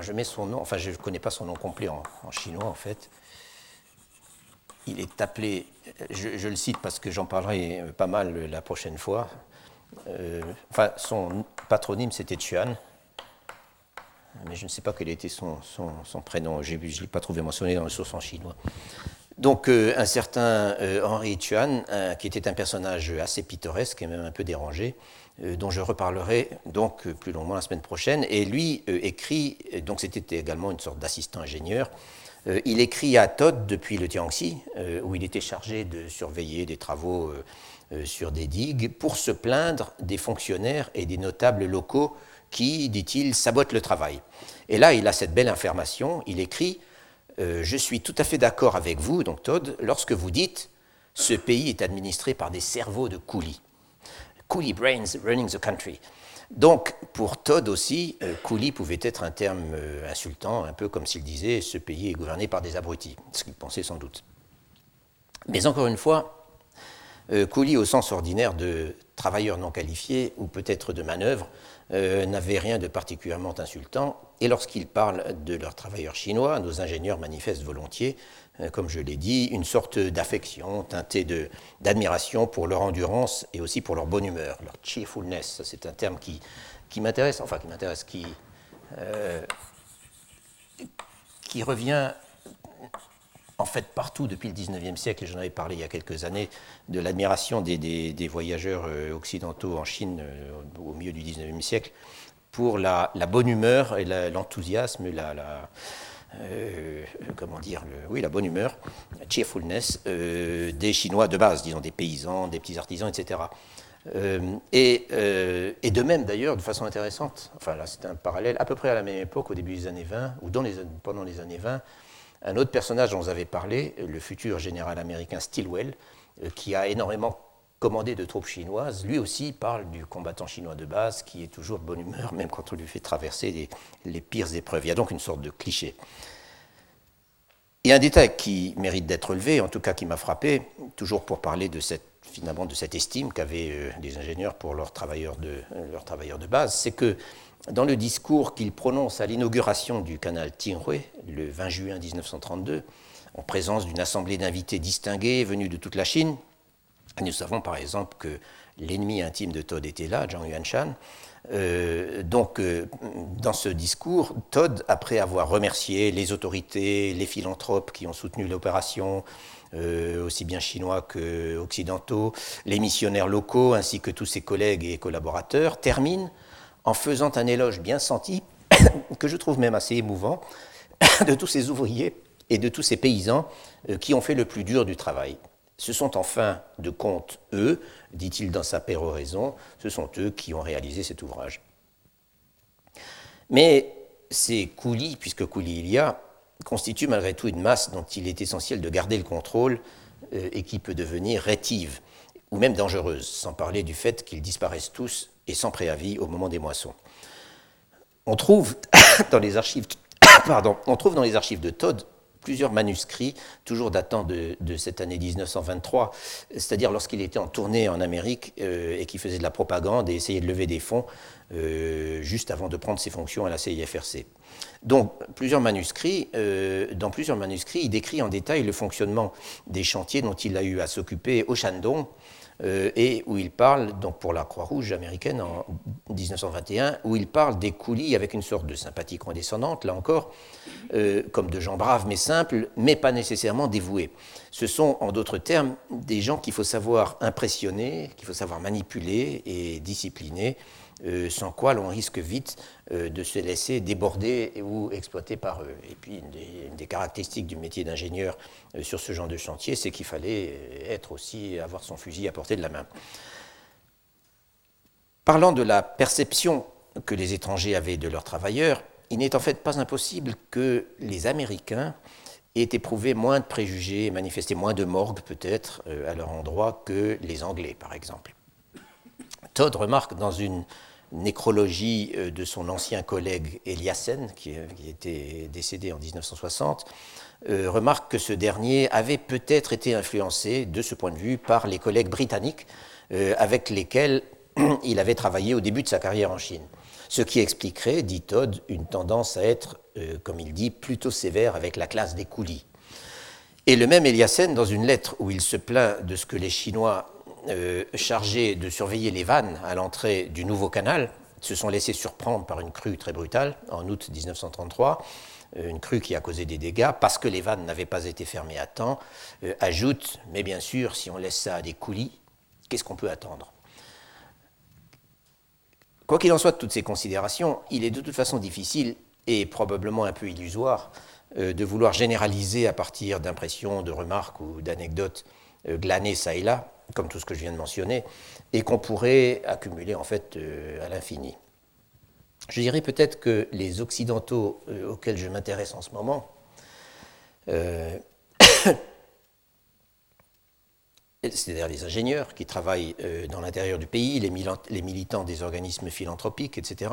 je mets son nom, enfin je ne connais pas son nom complet en, chinois en fait. Il est appelé, je, le cite parce que j'en parlerai pas mal la prochaine fois. Euh, enfin, son patronyme c'était Chuan, mais je ne sais pas quel était son, son, prénom. Je ne l'ai pas trouvé mentionné dans le source en chinois. Donc euh, un certain euh, Henri Chuan, qui était un personnage assez pittoresque et même un peu dérangé, euh, dont je reparlerai donc euh, plus longuement la semaine prochaine. Et lui euh, écrit, donc c'était également une sorte d'assistant ingénieur, il écrit à Todd depuis le Tiangxi, où il était chargé de surveiller des travaux sur des digues, pour se plaindre des fonctionnaires et des notables locaux qui, dit-il, sabotent le travail. Et là, il a cette belle information, il écrit Je suis tout à fait d'accord avec vous, donc Todd, lorsque vous dites ce pays est administré par des cerveaux de coulis coolie brains running the country. Donc, pour Todd aussi, euh, coolie pouvait être un terme euh, insultant, un peu comme s'il disait ce pays est gouverné par des abrutis, ce qu'il pensait sans doute. Mais encore une fois, euh, coolie au sens ordinaire de travailleurs non qualifiés ou peut-être de manœuvre n'avaient rien de particulièrement insultant. Et lorsqu'ils parlent de leurs travailleurs chinois, nos ingénieurs manifestent volontiers, comme je l'ai dit, une sorte d'affection teintée d'admiration pour leur endurance et aussi pour leur bonne humeur, leur cheerfulness. C'est un terme qui, m'intéresse, enfin qui m'intéresse, qui, qui revient en fait partout depuis le 19e siècle, et j'en avais parlé il y a quelques années, de l'admiration des, voyageurs euh, occidentaux en Chine euh, au milieu du 19e siècle pour la, bonne humeur et l'enthousiasme, la, euh, comment dire, oui, la bonne humeur, la cheerfulness des Chinois de base, disons des paysans, des petits artisans, etc. et, de même d'ailleurs, de façon intéressante, enfin là c'est un parallèle, à peu près à la même époque, au début des années 20, ou dans les, pendant les années 20, un autre personnage dont vous avez parlé, le futur général américain Stilwell, euh, qui a énormément commandé de troupes chinoises, lui aussi parle du combattant chinois de base qui est toujours de bonne humeur, *laughs* même quand on lui fait traverser les, pires épreuves. Il y a donc une sorte de cliché. Et un détail qui mérite d'être relevé, en tout cas qui m'a frappé, toujours pour parler de cette, finalement de cette estime qu'avaient euh, les ingénieurs pour leurs travailleurs de, euh, leurs travailleurs de base, c'est que dans le discours qu'il prononce à l'inauguration du canal Tinghui, le 20 juin 1932, en présence d'une assemblée d'invités distingués venus de toute la Chine, nous savons par exemple que l'ennemi intime de Todd était là, Zhang Yuanshan. Euh, donc, euh, dans ce discours, Todd, après avoir remercié les autorités, les philanthropes qui ont soutenu l'opération, euh, aussi bien chinois qu'occidentaux, les missionnaires locaux, ainsi que tous ses collègues et collaborateurs, termine en faisant un éloge bien senti, *coughs* que je trouve même assez émouvant, *coughs* de tous ces ouvriers et de tous ces paysans qui ont fait le plus dur du travail. Ce sont en fin de compte eux, dit-il dans sa péroraison, ce sont eux qui ont réalisé cet ouvrage. Mais ces coulis, puisque coulis il y a, constituent malgré tout une masse dont il est essentiel de garder le contrôle euh, et qui peut devenir rétive ou même dangereuse, sans parler du fait qu'ils disparaissent tous et sans préavis au moment des moissons. On trouve *coughs* dans les archives, *coughs* pardon, on trouve dans les archives de Todd plusieurs manuscrits, toujours datant de, cette année 1923, c'est-à-dire lorsqu'il était en tournée en Amérique euh, et qu'il faisait de la propagande et essayait de lever des fonds euh, juste avant de prendre ses fonctions à la CIFRC. Donc, plusieurs manuscrits, euh, dans plusieurs manuscrits, il décrit en détail le fonctionnement des chantiers dont il a eu à s'occuper au Shandong, euh, et où il parle, donc pour la Croix-Rouge américaine en 1921, où il parle des coulis avec une sorte de sympathie condescendante, là encore, euh, comme de gens braves mais simples, mais pas nécessairement dévoués. Ce sont, en d'autres termes, des gens qu'il faut savoir impressionner, qu'il faut savoir manipuler et discipliner, euh, sans quoi l'on risque vite euh, de se laisser déborder ou exploiter par eux. Et puis, une des, caractéristiques du métier d'ingénieur euh, sur ce genre de chantier, c'est qu'il fallait être aussi, avoir son fusil à portée de la main. Parlant de la perception que les étrangers avaient de leurs travailleurs, il n'est en fait pas impossible que les Américains aient éprouvé moins de préjugés manifesté moins de morgue peut-être à leur endroit que les Anglais, par exemple. Todd remarque dans une nécrologie euh, de son ancien collègue Eliassen, qui, était décédé en 1960, euh, remarque que ce dernier avait peut-être été influencé, de ce point de vue, par les collègues britanniques euh, avec lesquels *clears throat* il avait travaillé au début de sa carrière en Chine. Ce qui expliquerait, dit Todd, une tendance à être, comme il dit, plutôt sévère avec la classe des coulis. Et le même Eliassen, dans une lettre où il se plaint de ce que les Chinois euh, chargés de surveiller les vannes à l'entrée du nouveau canal se sont laissés surprendre par une crue très brutale en août 1933 euh, une crue qui a causé des dégâts parce que les vannes n'avaient pas été fermées à temps, euh, ajoute, mais bien sûr, si on laisse ça à des coulis, qu'est-ce qu'on peut attendre? Quoi qu'il en soit de toutes ces considérations, il est de toute façon difficile et probablement un peu illusoire de vouloir généraliser à partir d'impressions, de remarques ou d'anecdotes glanées ça et là comme tout ce que je viens de mentionner, et qu'on pourrait accumuler en fait euh, à l'infini. Je dirais peut-être que les Occidentaux euh, auxquels je m'intéresse en ce moment, euh, *coughs* c'est-à-dire les ingénieurs qui travaillent dans l'intérieur du pays, les, militants des organismes philanthropiques, etc.,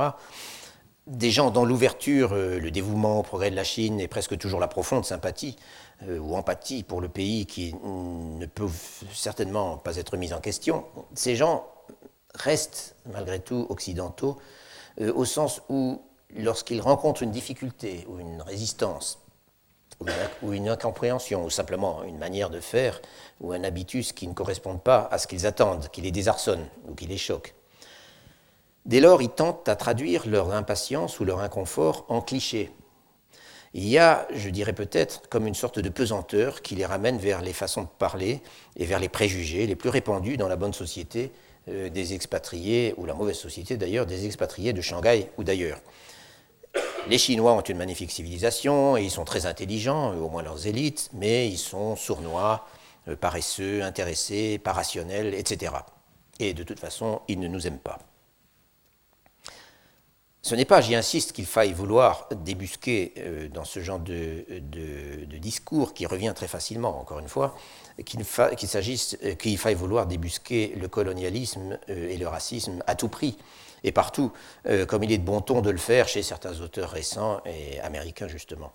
des gens dont l'ouverture, le dévouement au progrès de la Chine est presque toujours la profonde sympathie euh, ou empathie pour le pays qui ne peuvent certainement pas être mis en question, ces gens restent malgré tout occidentaux, euh, au sens où lorsqu'ils rencontrent une difficulté ou une résistance, ou une, incompréhension, ou simplement une manière de faire, ou un habitus qui ne correspondent pas à ce qu'ils attendent, qui les désarçonne ou qui les choque. Dès lors, ils tentent à traduire leur impatience ou leur inconfort en clichés. Il y a, je dirais peut-être, comme une sorte de pesanteur qui les ramène vers les façons de parler et vers les préjugés les plus répandus dans la bonne société euh, des expatriés, ou la mauvaise société d'ailleurs, des expatriés de Shanghai ou d'ailleurs. Les Chinois ont une magnifique civilisation et ils sont très intelligents, au moins leurs élites, mais ils sont sournois, euh, paresseux, intéressés, pas rationnels, etc. Et de toute façon, ils ne nous aiment pas. Ce n'est pas, j'y insiste, qu'il faille vouloir débusquer euh, dans ce genre de, discours qui revient très facilement, encore une fois, qu'il s'agisse, euh, qu'il faille vouloir débusquer le colonialisme euh, et le racisme à tout prix et partout, comme il est de bon ton de le faire chez certains auteurs récents et américains justement.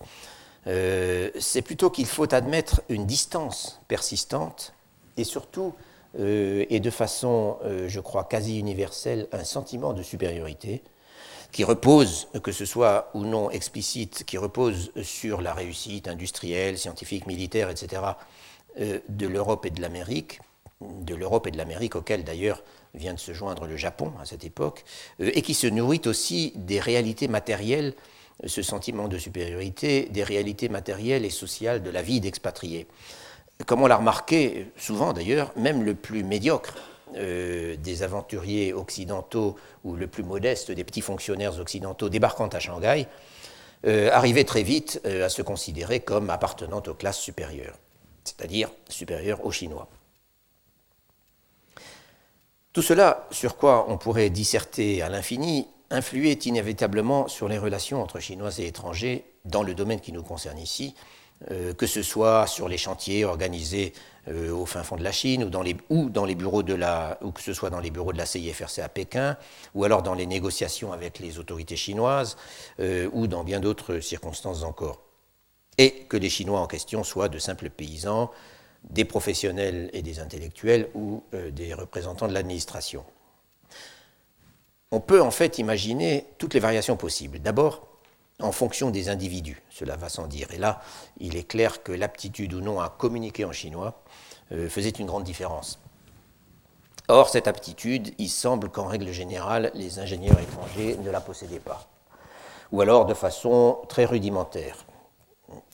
C'est plutôt qu'il faut admettre une distance persistante et surtout, et de façon, je crois, quasi universelle, un sentiment de supériorité qui repose, que ce soit ou non explicite, qui repose sur la réussite industrielle, scientifique, militaire, etc., euh, de l'Europe et de l'Amérique, de l'Europe et de l'Amérique, auquel d'ailleurs vient de se joindre le Japon à cette époque, euh, et qui se nourrit aussi des réalités matérielles, ce sentiment de supériorité, des réalités matérielles et sociales de la vie d'expatriés. Comme on l'a remarqué souvent d'ailleurs, même le plus médiocre euh, des aventuriers occidentaux ou le plus modeste des petits fonctionnaires occidentaux débarquant à Shanghai euh, arrivait très vite euh, à se considérer comme appartenant aux classes supérieures, c'est-à-dire supérieures aux Chinois. Tout cela, sur quoi on pourrait disserter à l'infini, influait inévitablement sur les relations entre Chinois et étrangers dans le domaine qui nous concerne ici, que ce soit sur les chantiers organisés euh, au fin fond de la Chine, ou, dans les, ou, dans les bureaux de la, ou que ce soit dans les bureaux de la CIFRC à Pékin, ou alors dans les négociations avec les autorités chinoises, euh, ou dans bien d'autres circonstances encore. Et que les Chinois en question soient de simples paysans, des professionnels et des intellectuels, ou euh, des représentants de l'administration. On peut en fait imaginer toutes les variations possibles. D'abord, en fonction des individus, cela va sans dire. Et là, il est clair que l'aptitude ou non à communiquer en chinois euh, faisait une grande différence. Or, cette aptitude, il semble qu'en règle générale, les ingénieurs étrangers ne la possédaient pas, ou alors de façon très rudimentaire.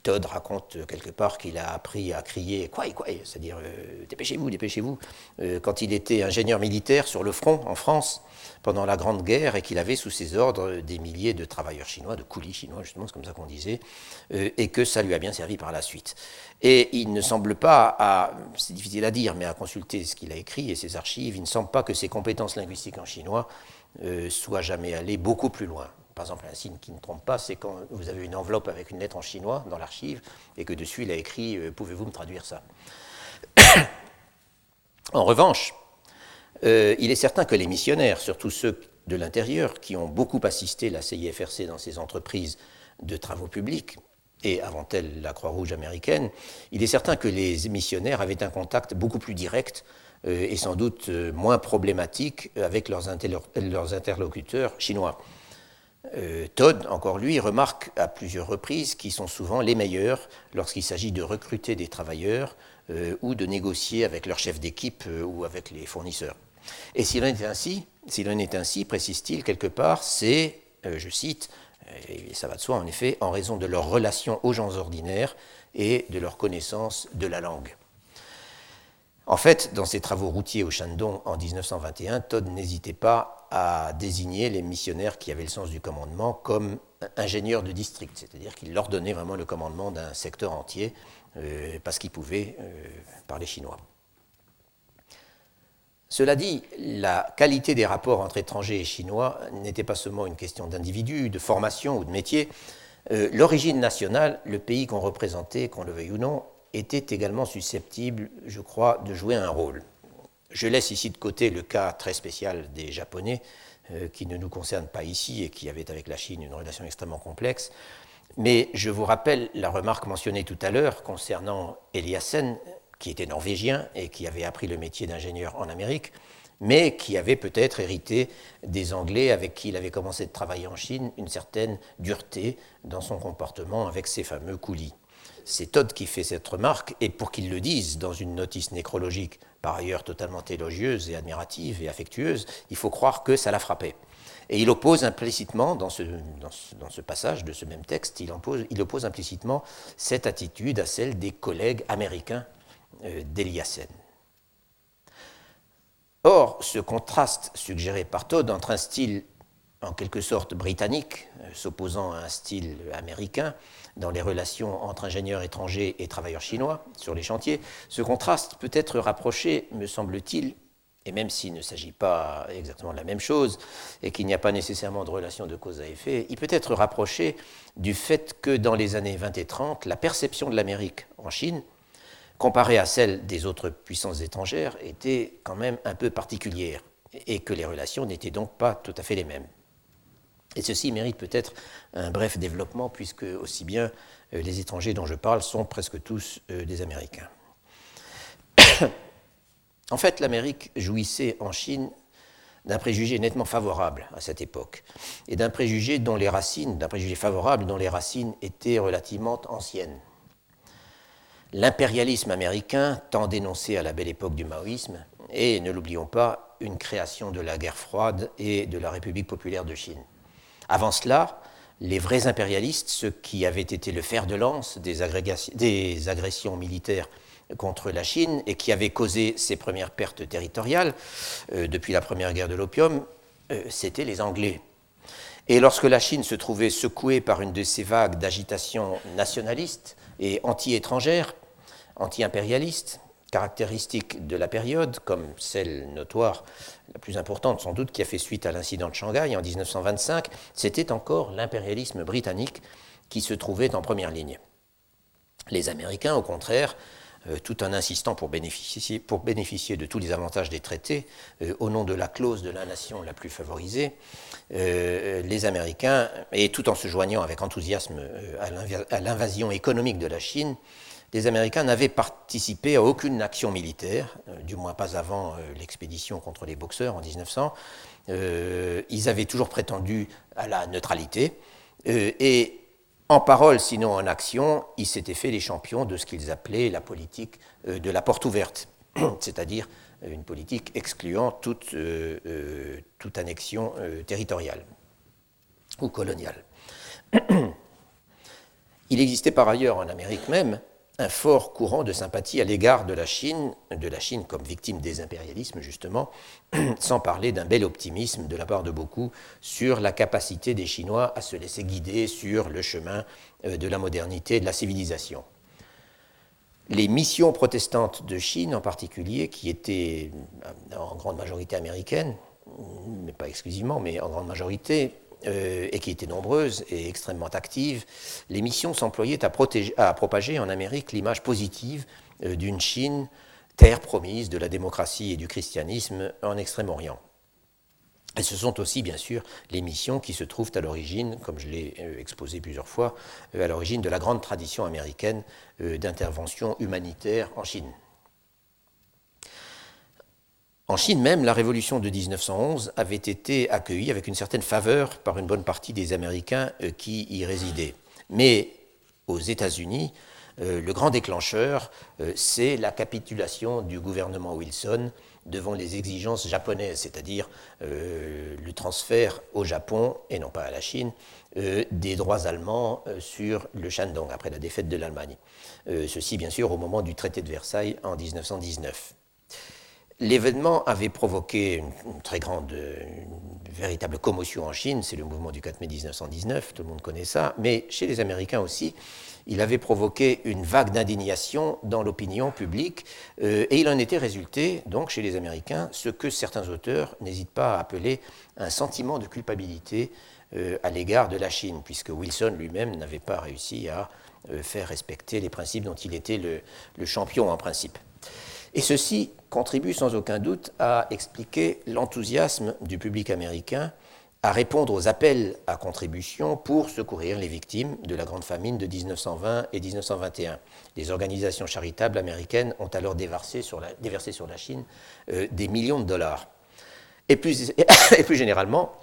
Todd raconte quelque part qu'il a appris à crier quoi quoi, c'est-à-dire euh, dépêchez-vous, dépêchez-vous, euh, quand il était ingénieur militaire sur le front en France pendant la Grande Guerre et qu'il avait sous ses ordres des milliers de travailleurs chinois, de coulis chinois, justement, c'est comme ça qu'on disait, euh, et que ça lui a bien servi par la suite. Et il ne semble pas, c'est difficile à dire, mais à consulter ce qu'il a écrit et ses archives, il ne semble pas que ses compétences linguistiques en chinois soient jamais allées beaucoup plus loin. Par exemple, un signe qui ne trompe pas, c'est quand vous avez une enveloppe avec une lettre en chinois dans l'archive et que dessus il a écrit euh, Pouvez-vous me traduire ça? *coughs* En revanche, euh, il est certain que les missionnaires, surtout ceux de l'intérieur, qui ont beaucoup assisté la CIFRC dans ses entreprises de travaux publics, et avant elle la Croix-Rouge américaine, il est certain que les missionnaires avaient un contact beaucoup plus direct euh, et sans doute moins problématique avec leurs interlocuteurs chinois. Euh, Todd, encore lui, remarque à plusieurs reprises qu'ils sont souvent les meilleurs lorsqu'il s'agit de recruter des travailleurs euh, ou de négocier avec leur chef d'équipe euh, ou avec les fournisseurs. Et s'il en est ainsi, s'il en est ainsi, précise-t-il quelque part, c'est, je cite, et ça va de soi en effet, en raison de leur relation aux gens ordinaires et de leur connaissance de la langue. En fait, dans ses travaux routiers au Shandong en 1921, Todd n'hésitait pas à désigner les missionnaires qui avaient le sens du commandement comme ingénieurs de district, c'est-à-dire qu'il leur donnait vraiment le commandement d'un secteur entier euh, parce qu'ils pouvaient euh, parler chinois. Cela dit, la qualité des rapports entre étrangers et chinois n'était pas seulement une question d'individu, de formation ou de métier. Euh, l'origine nationale, le pays qu'on représentait, qu'on le veuille ou non, était également susceptible, je crois, de jouer un rôle. Je laisse ici de côté le cas très spécial des Japonais, euh, qui ne nous concerne pas ici et qui avaient avec la Chine une relation extrêmement complexe. Mais je vous rappelle la remarque mentionnée tout à l'heure concernant Eliassen, qui était norvégien et qui avait appris le métier d'ingénieur en Amérique, mais qui avait peut-être hérité des Anglais avec qui il avait commencé de travailler en Chine une certaine dureté dans son comportement avec ces fameux coulis. C'est Todd qui fait cette remarque, et pour qu'il le dise dans une notice nécrologique, par ailleurs totalement élogieuse et admirative et affectueuse, il faut croire que ça l'a frappé. Et il oppose implicitement, dans ce, passage de ce même texte, il, oppose implicitement cette attitude à celle des collègues américains euh, d'Eliassen. Or, ce contraste suggéré par Todd entre un style en quelque sorte britannique, euh, s'opposant à un style américain dans les relations entre ingénieurs étrangers et travailleurs chinois sur les chantiers, ce contraste peut être rapproché, me semble-t-il, et même s'il ne s'agit pas exactement de la même chose et qu'il n'y a pas nécessairement de relation de cause à effet, il peut être rapproché du fait que dans les années 20 et 30, la perception de l'Amérique en Chine comparée à celle des autres puissances étrangères, était quand même un peu particulière et que les relations n'étaient donc pas tout à fait les mêmes. Et ceci mérite peut-être un bref développement, puisque aussi bien euh, les étrangers dont je parle sont presque tous euh, des Américains. *coughs* en fait, l'Amérique jouissait en Chine d'un préjugé nettement favorable à cette époque, et d'un préjugé dont les racines, d'un préjugé favorable dont les racines étaient relativement anciennes l'impérialisme américain, tant dénoncé à la belle époque du maoïsme, et, ne l'oublions pas, une création de la guerre froide et de la République populaire de Chine. Avant cela, les vrais impérialistes, ceux qui avaient été le fer de lance des, agressions militaires contre la Chine et qui avaient causé ses premières pertes territoriales euh, depuis la première guerre de l'opium, euh, c'étaient les Anglais. Et lorsque la Chine se trouvait secouée par une de ces vagues d'agitation nationaliste et anti-étrangère, anti-impérialiste, caractéristique de la période, comme celle notoire, la plus importante sans doute, qui a fait suite à l'incident de Shanghai en 1925, c'était encore l'impérialisme britannique qui se trouvait en première ligne. Les Américains, au contraire, euh, tout en insistant pour bénéficier, pour bénéficier, de tous les avantages des traités, euh, au nom de la clause de la nation la plus favorisée, euh, les Américains, et tout en se joignant avec enthousiasme à l'invasion économique de la Chine, les Américains n'avaient participé à aucune action militaire, du moins pas avant l'expédition contre les boxeurs en 1900. ils avaient toujours prétendu à la neutralité. et en parole, sinon en action, ils s'étaient fait les champions de ce qu'ils appelaient la politique euh, de la porte ouverte, *coughs* c'est-à-dire euh, une politique excluant toute, euh, toute annexion territoriale ou coloniale. *coughs* Il existait par ailleurs en Amérique même un fort courant de sympathie à l'égard de la Chine, de la Chine comme victime des impérialismes justement, *clears throat* sans parler d'un bel optimisme de la part de beaucoup sur la capacité des Chinois à se laisser guider sur le chemin euh, de la modernité de la civilisation. Les missions protestantes de Chine en particulier, qui étaient euh, en grande majorité américaines, mais pas exclusivement, mais en grande majorité, euh, et qui étaient nombreuses et extrêmement actives, les missions s'employaient à, propager en Amérique l'image positive euh, d'une Chine, terre promise de la démocratie et du christianisme en Extrême-Orient. Et ce sont aussi, bien sûr, les missions qui se trouvent à l'origine, comme je l'ai euh, exposé plusieurs fois, à l'origine de la grande tradition américaine d'intervention humanitaire en Chine. En Chine même, la révolution de 1911 avait été accueillie avec une certaine faveur par une bonne partie des Américains euh, qui y résidaient. Mais aux États-Unis, euh, le grand déclencheur, euh, c'est la capitulation du gouvernement Wilson devant les exigences japonaises, c'est-à-dire le transfert au Japon, et non pas à la Chine, des droits allemands sur le Shandong, après la défaite de l'Allemagne. ceci, bien sûr, au moment du traité de Versailles en 1919. L'événement avait provoqué une, très grande, une véritable commotion en Chine, c'est le mouvement du 4 mai 1919, tout le monde connaît ça, mais chez les Américains aussi, il avait provoqué une vague d'indignation dans l'opinion publique, euh, et il en était résulté, donc chez les Américains, ce que certains auteurs n'hésitent pas à appeler un sentiment de culpabilité euh, à l'égard de la Chine, puisque Wilson lui-même n'avait pas réussi à euh, faire respecter les principes dont il était le champion en principe. Et ceci contribue sans aucun doute à expliquer l'enthousiasme du public américain à répondre aux appels à contribution pour secourir les victimes de la grande famine de 1920 et 1921. Les organisations charitables américaines ont alors déversé sur la, Chine euh, des millions de dollars. Et plus, *coughs* et plus généralement,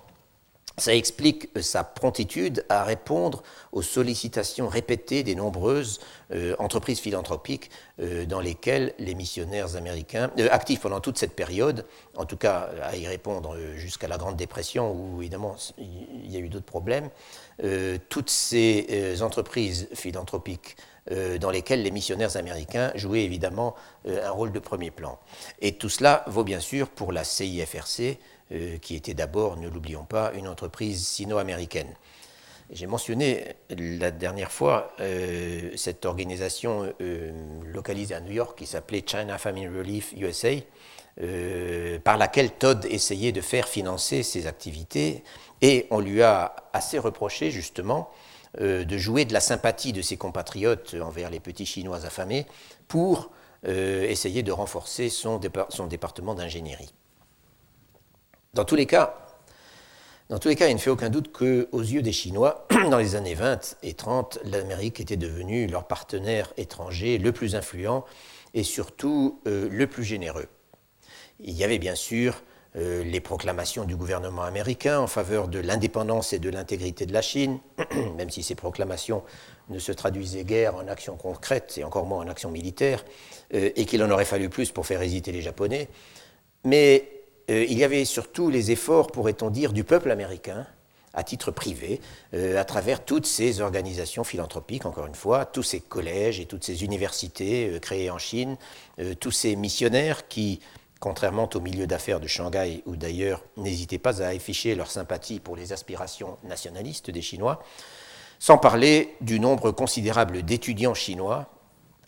ça explique sa promptitude à répondre aux sollicitations répétées des nombreuses euh, entreprises philanthropiques euh, dans lesquelles les missionnaires américains, euh, actifs pendant toute cette période, en tout cas à y répondre jusqu'à la Grande Dépression, où évidemment il y a eu d'autres problèmes, toutes ces entreprises philanthropiques dans lesquelles les missionnaires américains jouaient évidemment un rôle de premier plan. Et tout cela vaut bien sûr pour la CIFRC, euh, qui était d'abord, ne l'oublions pas, une entreprise sino-américaine. J'ai mentionné la dernière fois euh, cette organisation euh, localisée à New York qui s'appelait China Famine Relief USA, par laquelle Todd essayait de faire financer ses activités, et on lui a assez reproché justement de jouer de la sympathie de ses compatriotes envers les petits Chinois affamés pour essayer de renforcer son département d'ingénierie. Dans tous les cas, dans tous les cas, il ne fait aucun doute qu'aux yeux des Chinois, *clears throat* dans les années 20 et 30, l'Amérique était devenue leur partenaire étranger le plus influent et surtout euh, le plus généreux. Il y avait bien sûr euh, les proclamations du gouvernement américain en faveur de l'indépendance et de l'intégrité de la Chine, *clears throat* même si ces proclamations ne se traduisaient guère en actions concrètes et encore moins en actions militaires, euh, et qu'il en aurait fallu plus pour faire hésiter les Japonais. Mais euh, il y avait surtout les efforts, pourrait-on dire, du peuple américain à titre privé, euh, à travers toutes ces organisations philanthropiques, encore une fois, tous ces collèges et toutes ces universités euh, créées en Chine, tous ces missionnaires qui, contrairement au milieu d'affaires de Shanghai ou d'ailleurs, n'hésitaient pas à afficher leur sympathie pour les aspirations nationalistes des Chinois, sans parler du nombre considérable d'étudiants chinois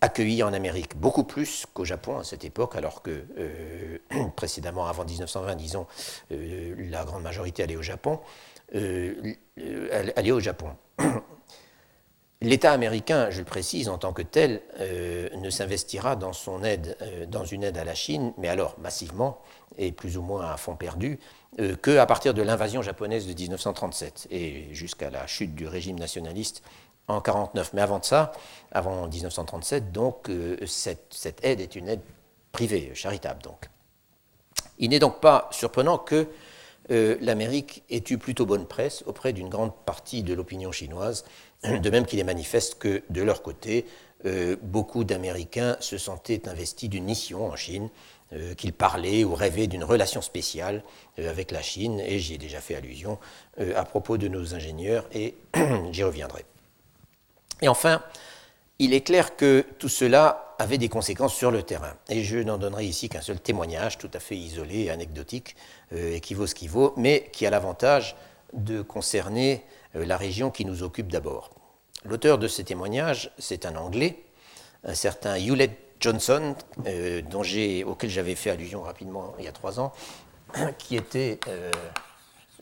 accueillis en Amérique, beaucoup plus qu'au Japon à cette époque, alors que euh, *clears throat* précédemment, avant 1920, disons, euh, la grande majorité allait au Japon. Euh, allait au Japon. *clears throat* L'État américain, je le précise, en tant que tel, ne s'investira dans son aide, dans une aide à la Chine, mais alors massivement et plus ou moins à fond perdu, qu'à partir de l'invasion japonaise de 1937 et jusqu'à la chute du régime nationaliste en 1949. Mais avant de ça, avant 1937, donc, euh, cette, aide est une aide privée, charitable. Donc. Il n'est donc pas surprenant que euh, l'Amérique ait eu plutôt bonne presse auprès d'une grande partie de l'opinion chinoise, *clears throat* de même qu'il est manifeste que, de leur côté, euh, beaucoup d'Américains se sentaient investis d'une mission en Chine, qu'ils parlaient ou rêvaient d'une relation spéciale avec la Chine, et j'y ai déjà fait allusion à propos de nos ingénieurs, et *clears throat* j'y reviendrai. Et enfin, il est clair que tout cela avait des conséquences sur le terrain. Et je n'en donnerai ici qu'un seul témoignage, tout à fait isolé, anecdotique, euh, et qui vaut ce qu'il vaut, mais qui a l'avantage de concerner euh, la région qui nous occupe d'abord. L'auteur de ce témoignage, c'est un Anglais, un certain Hewlett Johnson, euh, auquel j'avais fait allusion rapidement il y a trois ans, *coughs* qui était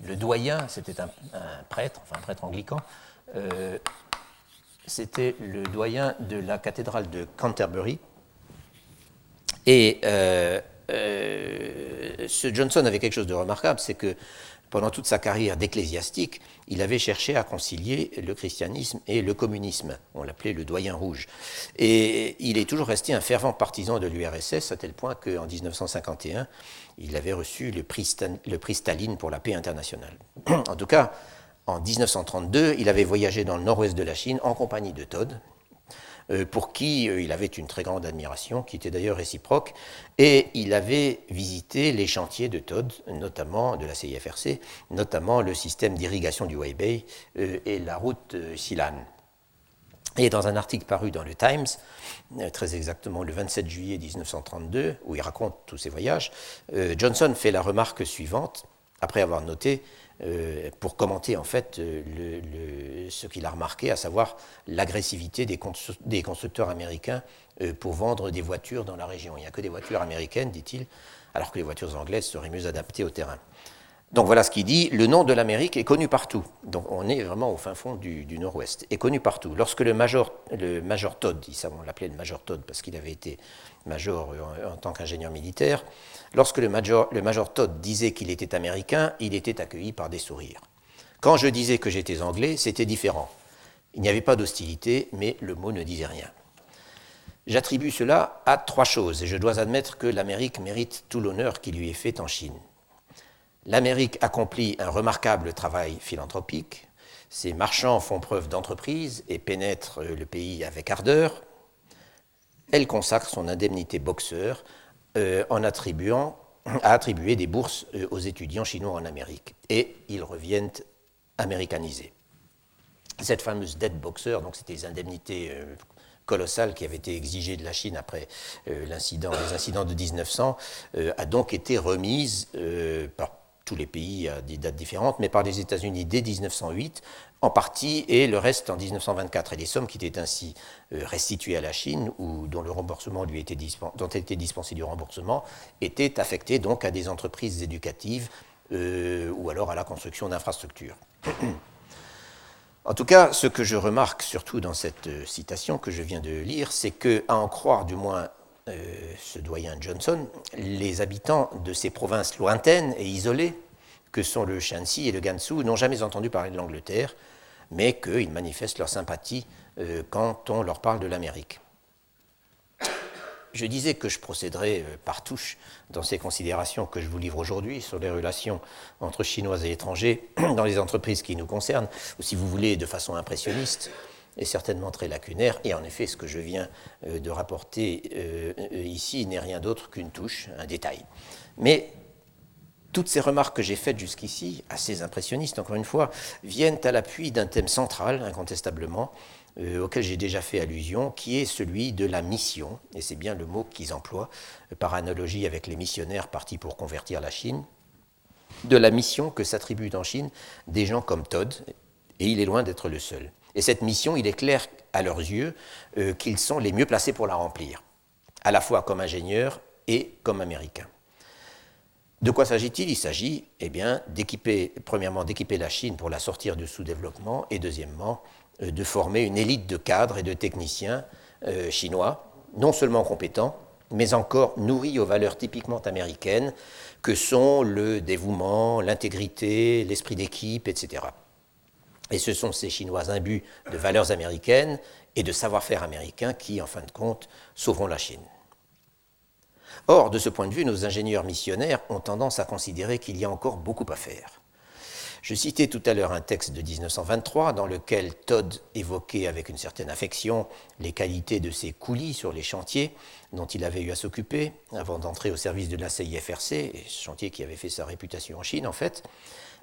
le doyen, c'était un, prêtre, enfin un prêtre anglican, c'était le doyen de la cathédrale de Canterbury. Et euh, euh, ce Johnson avait quelque chose de remarquable, c'est que pendant toute sa carrière d'ecclésiastique, il avait cherché à concilier le christianisme et le communisme. On l'appelait le doyen rouge. Et il est toujours resté un fervent partisan de l'URSS, à tel point qu'en 1951, il avait reçu le prix, le prix Staline pour la paix internationale. *clears throat* en tout cas, en 1932, il avait voyagé dans le nord-ouest de la Chine en compagnie de Todd, euh, pour qui euh, il avait une très grande admiration, qui était d'ailleurs réciproque, et il avait visité les chantiers de Todd, notamment de la CIFRC, notamment le système d'irrigation du Weibei euh, et la route Silan. Et dans un article paru dans le Times, très exactement le 27 juillet 1932, où il raconte tous ses voyages, Johnson fait la remarque suivante, après avoir noté euh, pour commenter en fait euh, ce qu'il a remarqué, à savoir l'agressivité des, constructeurs américains euh, pour vendre des voitures dans la région. Il n'y a que des voitures américaines, dit-il, alors que les voitures anglaises seraient mieux adaptées au terrain. Donc voilà ce qu'il dit, le nom de l'Amérique est connu partout. Donc on est vraiment au fin fond du, nord-ouest, est connu partout. Lorsque le major, le major Todd, on l'appelait le major Todd parce qu'il avait été major en, tant qu'ingénieur militaire, lorsque le major, le major Todd disait qu'il était américain, il était accueilli par des sourires. Quand je disais que j'étais anglais, c'était différent. Il n'y avait pas d'hostilité, mais le mot ne disait rien. J'attribue cela à trois choses, et je dois admettre que l'Amérique mérite tout l'honneur qui lui est fait en Chine. L'Amérique accomplit un remarquable travail philanthropique. Ses marchands font preuve d'entreprise et pénètrent le pays avec ardeur. Elle consacre son indemnité boxeur euh, en attribuant, à attribuer des bourses euh, aux étudiants chinois en Amérique. Et ils reviennent américanisés. Cette fameuse dette boxeur, donc c'était des indemnités euh, colossales qui avaient été exigées de la Chine après les incidents de 1900, a donc été remise par tous les pays à des dates différentes, mais par les États-Unis dès 1908 en partie et le reste en 1924. Et les sommes qui étaient ainsi euh, restituées à la Chine ou dont le remboursement lui était dont était dispensé du remboursement étaient affectées donc à des entreprises éducatives euh, ou alors à la construction d'infrastructures. *clears throat* En tout cas, ce que je remarque surtout dans cette euh, citation que je viens de lire, c'est que, à en croire du moins ce doyen Johnson, les habitants de ces provinces lointaines et isolées, que sont le Shanxi et le Gansu, n'ont jamais entendu parler de l'Angleterre, mais qu'ils manifestent leur sympathie euh, quand on leur parle de l'Amérique. Je disais que je procéderais euh, par touche dans ces considérations que je vous livre aujourd'hui sur les relations entre Chinois et étrangers *clears throat* dans les entreprises qui nous concernent, ou si vous voulez de façon impressionniste et certainement très lacunaire. Et en effet, ce que je viens euh, de rapporter ici n'est rien d'autre qu'une touche, un détail. Mais toutes ces remarques que j'ai faites jusqu'ici, assez impressionnistes encore une fois, viennent à l'appui d'un thème central, incontestablement, euh, auquel j'ai déjà fait allusion, qui est celui de la mission, et c'est bien le mot qu'ils emploient, euh, par analogie avec les missionnaires partis pour convertir la Chine, de la mission que s'attribuent en Chine des gens comme Todd, et il est loin d'être le seul. Et cette mission, il est clair à leurs yeux euh, qu'ils sont les mieux placés pour la remplir, à la fois comme ingénieurs et comme américains. De quoi s'agit-il? Il s'agit eh d'équiper, premièrement, d'équiper la Chine pour la sortir du sous-développement et deuxièmement, euh, de former une élite de cadres et de techniciens euh, chinois, non seulement compétents, mais encore nourris aux valeurs typiquement américaines que sont le dévouement, l'intégrité, l'esprit d'équipe, etc. Et ce sont ces Chinois imbus de valeurs américaines et de savoir-faire américain qui, en fin de compte, sauveront la Chine. Or, de ce point de vue, nos ingénieurs missionnaires ont tendance à considérer qu'il y a encore beaucoup à faire. Je citais tout à l'heure un texte de 1923 dans lequel Todd évoquait avec une certaine affection les qualités de ses coulis sur les chantiers dont il avait eu à s'occuper avant d'entrer au service de la CIFRC, chantier qui avait fait sa réputation en Chine en fait.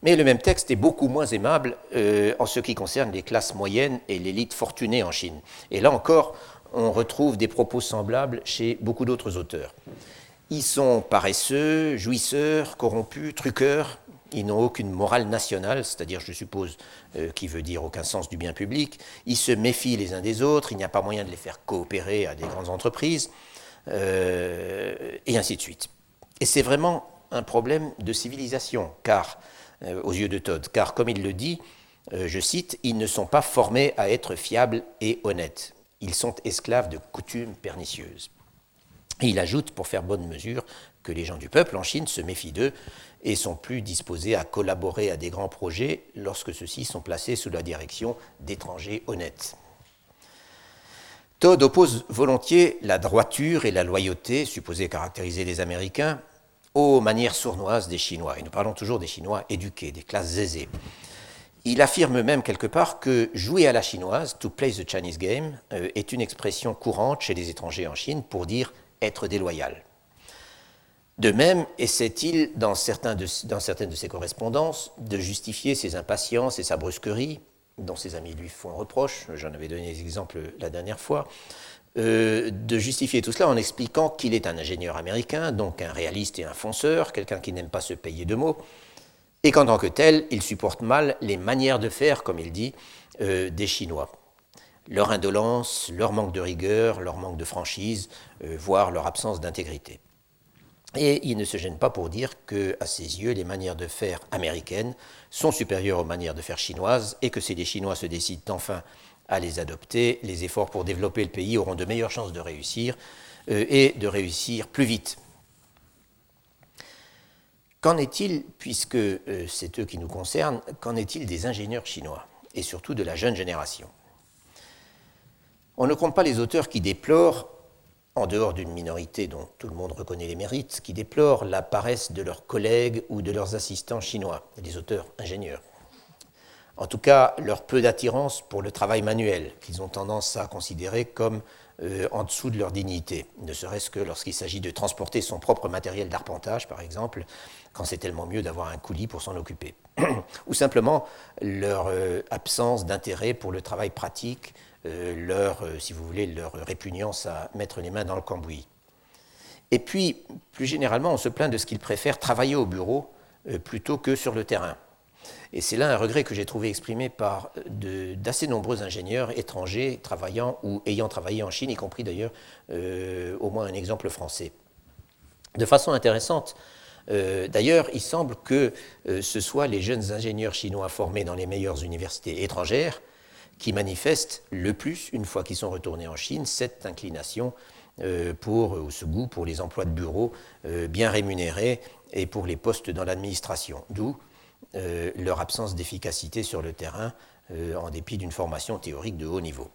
Mais le même texte est beaucoup moins aimable euh, en ce qui concerne les classes moyennes et l'élite fortunée en Chine. Et là encore, on retrouve des propos semblables chez beaucoup d'autres auteurs. Ils sont paresseux, jouisseurs, corrompus, truqueurs, ils n'ont aucune morale nationale, c'est-à-dire, je suppose, euh, qui veut dire aucun sens du bien public. Ils se méfient les uns des autres, il n'y a pas moyen de les faire coopérer à des grandes entreprises, euh, et ainsi de suite. Et c'est vraiment un problème de civilisation, car, aux yeux de Todd, car, comme il le dit, je cite, ils ne sont pas formés à être fiables et honnêtes. Ils sont esclaves de coutumes pernicieuses. Il ajoute, pour faire bonne mesure, que les gens du peuple en Chine se méfient d'eux et sont plus disposés à collaborer à des grands projets lorsque ceux-ci sont placés sous la direction d'étrangers honnêtes. Todd oppose volontiers la droiture et la loyauté, supposées caractériser les Américains, aux manières sournoises des Chinois. Et nous parlons toujours des Chinois éduqués, des classes aisées. Il affirme même quelque part que jouer à la chinoise, to play the Chinese game, euh, est une expression courante chez les étrangers en Chine pour dire être déloyal. De même, essaie-t-il, dans, dans certaines de ses correspondances, de justifier ses impatiences et sa brusquerie, dont ses amis lui font reproche, j'en avais donné des exemples la dernière fois, euh, de justifier tout cela en expliquant qu'il est un ingénieur américain, donc un réaliste et un fonceur, quelqu'un qui n'aime pas se payer de mots, et qu'en tant que tel, il supporte mal les manières de faire, comme il dit, euh, des Chinois. Leur indolence, leur manque de rigueur, leur manque de franchise, euh, voire leur absence d'intégrité. Et il ne se gêne pas pour dire que, à ses yeux, les manières de faire américaines sont supérieures aux manières de faire chinoises et que si les Chinois se décident enfin à les adopter, les efforts pour développer le pays auront de meilleures chances de réussir euh, et de réussir plus vite. Qu'en est-il, puisque euh, c'est eux qui nous concernent, qu'en est-il des ingénieurs chinois, et surtout de la jeune génération? On ne compte pas les auteurs qui déplorent en dehors d'une minorité dont tout le monde reconnaît les mérites, qui déplorent la paresse de leurs collègues ou de leurs assistants chinois, des auteurs ingénieurs. En tout cas, leur peu d'attirance pour le travail manuel, qu'ils ont tendance à considérer comme euh, en dessous de leur dignité, ne serait-ce que lorsqu'il s'agit de transporter son propre matériel d'arpentage, par exemple, quand c'est tellement mieux d'avoir un coulis pour s'en occuper. *clears throat* Ou simplement leur euh, absence d'intérêt pour le travail pratique, euh, leur, si vous voulez, leur répugnance à mettre les mains dans le cambouis. Et puis, plus généralement, on se plaint de ce qu'ils préfèrent travailler au bureau plutôt que sur le terrain. Et c'est là un regret que j'ai trouvé exprimé par d'assez nombreux ingénieurs étrangers travaillant ou ayant travaillé en Chine, y compris d'ailleurs euh, au moins un exemple français. De façon intéressante, euh, d'ailleurs, il semble que euh, ce soit les jeunes ingénieurs chinois formés dans les meilleures universités étrangères qui manifestent le plus, une fois qu'ils sont retournés en Chine, cette inclination pour, ou ce goût pour les emplois de bureau bien rémunérés et pour les postes dans l'administration. D'où euh, leur absence d'efficacité sur le terrain euh, en dépit d'une formation théorique de haut niveau.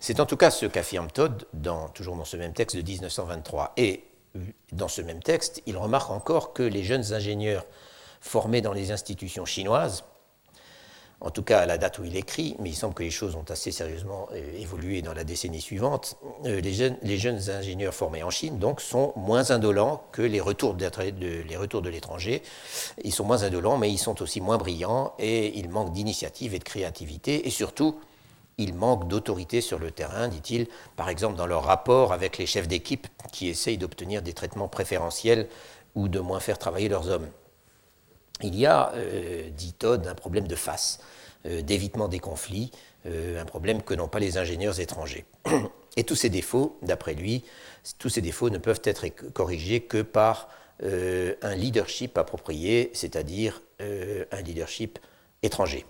C'est en tout cas ce qu'affirme Todd, dans, toujours dans ce même texte de 1923. Et dans ce même texte, il remarque encore que les jeunes ingénieurs formés dans les institutions chinoises en tout cas à la date où il écrit, mais il semble que les choses ont assez sérieusement euh, évolué dans la décennie suivante, euh, les, jeunes, ingénieurs formés en Chine donc, sont moins indolents que les retours de, l'étranger. Ils sont moins indolents, mais ils sont aussi moins brillants et ils manquent d'initiative et de créativité, et surtout, ils manquent d'autorité sur le terrain, dit-il, par exemple dans leur rapport avec les chefs d'équipe qui essayent d'obtenir des traitements préférentiels ou de moins faire travailler leurs hommes il y a, euh, dit Todd, un problème de face, euh, d'évitement des conflits, euh, un problème que n'ont pas les ingénieurs étrangers. Et tous ces défauts, d'après lui, tous ces défauts ne peuvent être corrigés que par un leadership approprié, c'est-à-dire un leadership étranger.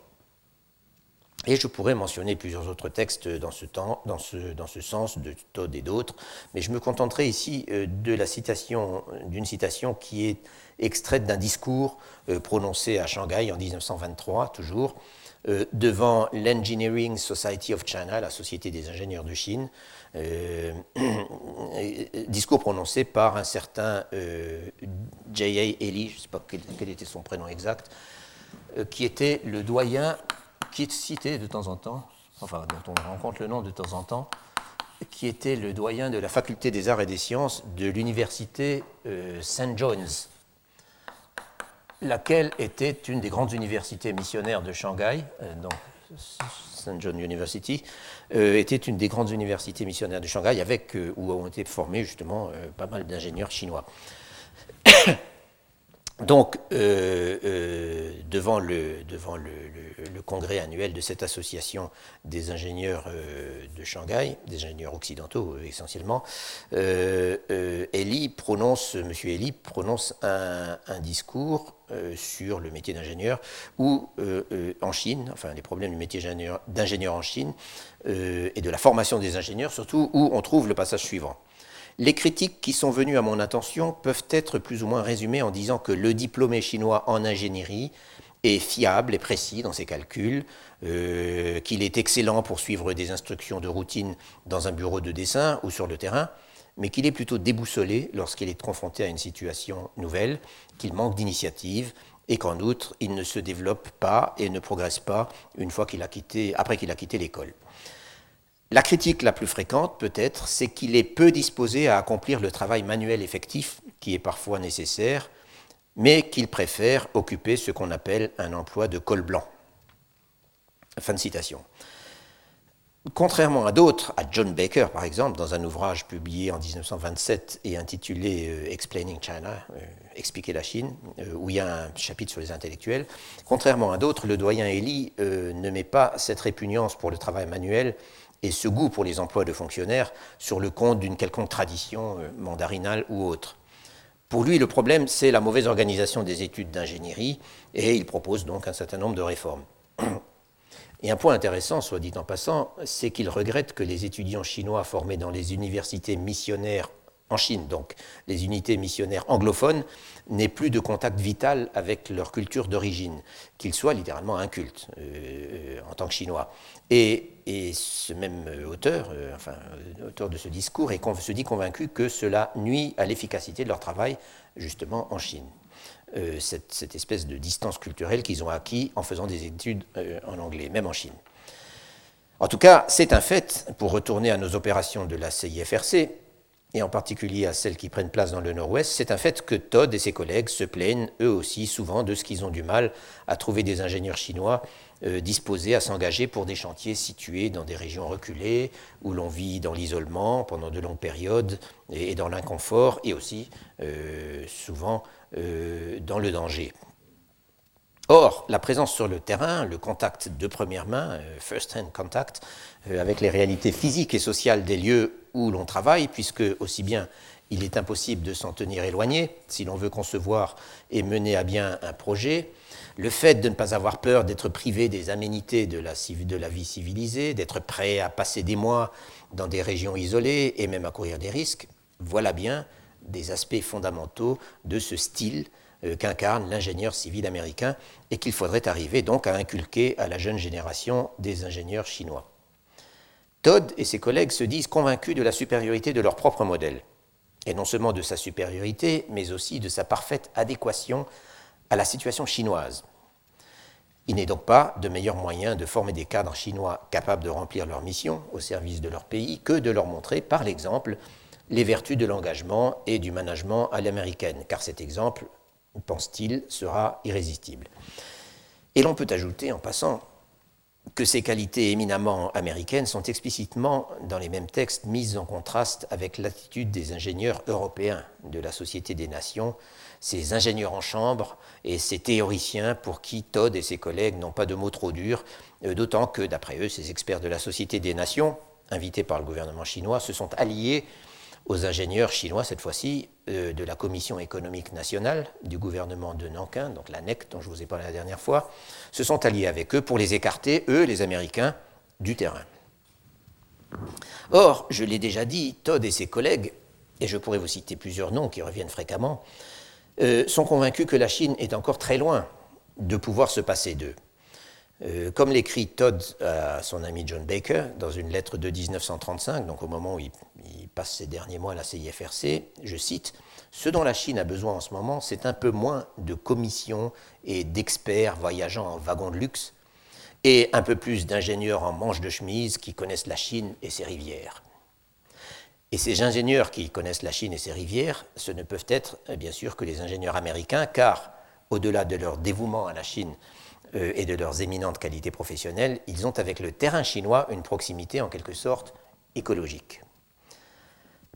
Et je pourrais mentionner plusieurs autres textes dans ce, temps, dans ce, dans ce sens, de Todd et d'autres, mais je me contenterai ici euh, de la citation, d'une citation qui est extraite d'un discours euh, prononcé à Shanghai en 1923, toujours, euh, devant l'Engineering Society of China, la Société des ingénieurs de Chine, *clears throat* discours prononcé par un certain J.A. Ely, je ne sais pas quel, était son prénom exact, qui était le doyen qui est cité de temps en temps, enfin dont on rencontre le nom de temps en temps, qui était le doyen de la faculté des arts et des sciences de l'université euh, St. John's, laquelle était une des grandes universités missionnaires de Shanghai, euh, donc St. John University, euh, était une des grandes universités missionnaires de Shanghai, avec, où ont été formés justement pas mal d'ingénieurs chinois. Donc, euh, euh, devant, le, devant le, congrès annuel de cette association des ingénieurs euh, de Shanghai, des ingénieurs occidentaux essentiellement, Eli prononce, M. Eli prononce un, discours sur le métier d'ingénieur, ou en Chine, enfin les problèmes du métier d'ingénieur en Chine, et de la formation des ingénieurs, surtout où on trouve le passage suivant. Les critiques qui sont venues à mon attention peuvent être plus ou moins résumées en disant que le diplômé chinois en ingénierie est fiable et précis dans ses calculs, euh, qu'il est excellent pour suivre des instructions de routine dans un bureau de dessin ou sur le terrain, mais qu'il est plutôt déboussolé lorsqu'il est confronté à une situation nouvelle, qu'il manque d'initiative et qu'en outre, il ne se développe pas et ne progresse pas une fois après qu'il a quitté l'école. La critique la plus fréquente, peut-être, c'est qu'il est peu disposé à accomplir le travail manuel effectif, qui est parfois nécessaire, mais qu'il préfère occuper ce qu'on appelle un emploi de col blanc. Fin de citation. Contrairement à d'autres, à John Baker par exemple, dans un ouvrage publié en 1927 et intitulé euh, Explaining China, euh, Expliquer la Chine, euh, où il y a un chapitre sur les intellectuels, contrairement à d'autres, le doyen Elie ne met pas cette répugnance pour le travail manuel et ce goût pour les emplois de fonctionnaires sur le compte d'une quelconque tradition euh, mandarinale ou autre. Pour lui, le problème, c'est la mauvaise organisation des études d'ingénierie, et il propose donc un certain nombre de réformes. *clears throat* Et un point intéressant, soit dit en passant, c'est qu'il regrette que les étudiants chinois formés dans les universités missionnaires en Chine. Donc les unités missionnaires anglophones n'aient plus de contact vital avec leur culture d'origine, qu'ils soient littéralement incultes euh, en tant que Chinois. Et, ce même auteur, euh, enfin, auteur de ce discours, est, se dit convaincu que cela nuit à l'efficacité de leur travail, justement en Chine. Euh, cette, cette, espèce de distance culturelle qu'ils ont acquis en faisant des études en anglais, même en Chine. En tout cas, c'est un fait, pour retourner à nos opérations de la CIFRC, et en particulier à celles qui prennent place dans le Nord-Ouest, c'est un fait que Todd et ses collègues se plaignent eux aussi souvent de ce qu'ils ont du mal à trouver des ingénieurs chinois euh, disposés à s'engager pour des chantiers situés dans des régions reculées, où l'on vit dans l'isolement pendant de longues périodes et, dans l'inconfort, et aussi euh, souvent euh, dans le danger. Or, la présence sur le terrain, le contact de première main, first-hand contact, avec les réalités physiques et sociales des lieux où l'on travaille, puisque aussi bien il est impossible de s'en tenir éloigné si l'on veut concevoir et mener à bien un projet, le fait de ne pas avoir peur d'être privé des aménités de la, vie civilisée, d'être prêt à passer des mois dans des régions isolées et même à courir des risques, voilà bien des aspects fondamentaux de ce style euh, qu'incarne l'ingénieur civil américain et qu'il faudrait arriver donc à inculquer à la jeune génération des ingénieurs chinois. Todd et ses collègues se disent convaincus de la supériorité de leur propre modèle, et non seulement de sa supériorité, mais aussi de sa parfaite adéquation à la situation chinoise. Il n'est donc pas de meilleur moyen de former des cadres chinois capables de remplir leur mission au service de leur pays que de leur montrer par l'exemple les vertus de l'engagement et du management à l'américaine, car cet exemple, pense-t-il, sera irrésistible. Et l'on peut ajouter en passant que ces qualités éminemment américaines sont explicitement, dans les mêmes textes, mises en contraste avec l'attitude des ingénieurs européens de la Société des Nations, ces ingénieurs en chambre et ces théoriciens pour qui Todd et ses collègues n'ont pas de mots trop durs, euh, d'autant que, d'après eux, ces experts de la Société des Nations, invités par le gouvernement chinois, se sont alliés aux ingénieurs chinois, cette fois-ci, euh, de la Commission économique nationale du gouvernement de Nankin, donc la NEC dont je vous ai parlé la dernière fois, se sont alliés avec eux pour les écarter, eux, les Américains, du terrain. Or, je l'ai déjà dit, Todd et ses collègues, et je pourrais vous citer plusieurs noms qui reviennent fréquemment, euh, sont convaincus que la Chine est encore très loin de pouvoir se passer d'eux. Euh, comme l'écrit Todd à son ami John Baker dans une lettre de 1935, donc au moment où il, passe ses derniers mois à la CIFRC, je cite Ce dont la Chine a besoin en ce moment, c'est un peu moins de commissions et d'experts voyageant en wagon de luxe, et un peu plus d'ingénieurs en manches de chemise qui connaissent la Chine et ses rivières. Et ces ingénieurs qui connaissent la Chine et ses rivières, ce ne peuvent être bien sûr que les ingénieurs américains, car au-delà de leur dévouement à la Chine euh, et de leurs éminentes qualités professionnelles, ils ont avec le terrain chinois une proximité en quelque sorte écologique.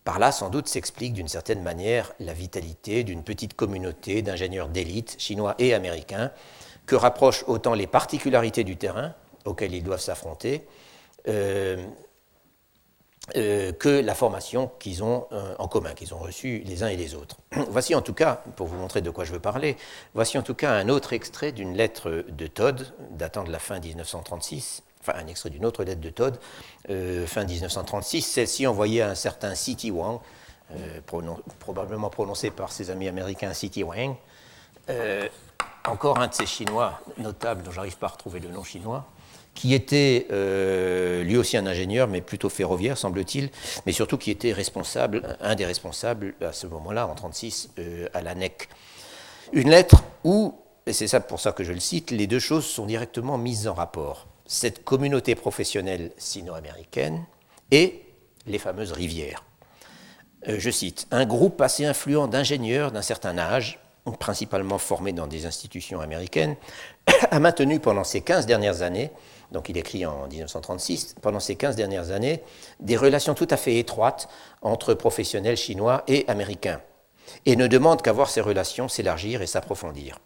Par là, sans doute, s'explique d'une certaine manière la vitalité d'une petite communauté d'ingénieurs d'élite, chinois et américains, que rapprochent autant les particularités du terrain auxquelles ils doivent s'affronter, euh, euh, que la formation qu'ils ont euh, en commun, qu'ils ont reçue les uns et les autres. *clears throat* voici en tout cas, pour vous montrer de quoi je veux parler, voici en tout cas un autre extrait d'une lettre de Todd datant de la fin 1936, enfin un extrait d'une autre lettre de Todd, euh, fin 1936, celle-ci envoyée à un certain City Wang, probablement prononcé par ses amis américains City Wang, encore un de ces Chinois notables dont j'arrive pas à retrouver le nom chinois, qui était euh, lui aussi un ingénieur, mais plutôt ferroviaire, semble-t-il, mais surtout qui était responsable, un des responsables à ce moment-là, en 1936, euh, à la NEC. Une lettre où, et c'est ça pour ça que je le cite, les deux choses sont directement mises en rapport. Cette communauté professionnelle sino-américaine et les fameuses rivières. Euh, je cite, un groupe assez influent d'ingénieurs d'un certain âge, principalement formés dans des institutions américaines, *clears throat* a maintenu pendant ces 15 dernières années donc il écrit en 1936, pendant ces 15 dernières années, des relations tout à fait étroites entre professionnels chinois et américains, et ne demande qu'à voir ces relations s'élargir et s'approfondir.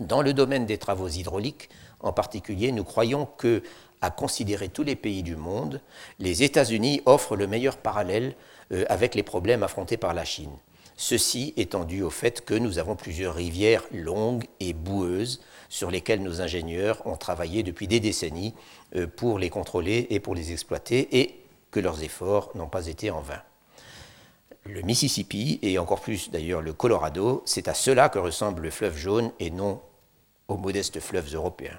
Dans le domaine des travaux hydrauliques, en particulier, nous croyons que, à considérer tous les pays du monde, les États-Unis offrent le meilleur parallèle euh, avec les problèmes affrontés par la Chine. Ceci étant dû au fait que nous avons plusieurs rivières longues et boueuses sur lesquels nos ingénieurs ont travaillé depuis des décennies euh, pour les contrôler et pour les exploiter, et que leurs efforts n'ont pas été en vain. le Mississippi et encore plus d'ailleurs le Colorado, c'est à cela que ressemble le fleuve jaune et non aux modestes fleuves européens.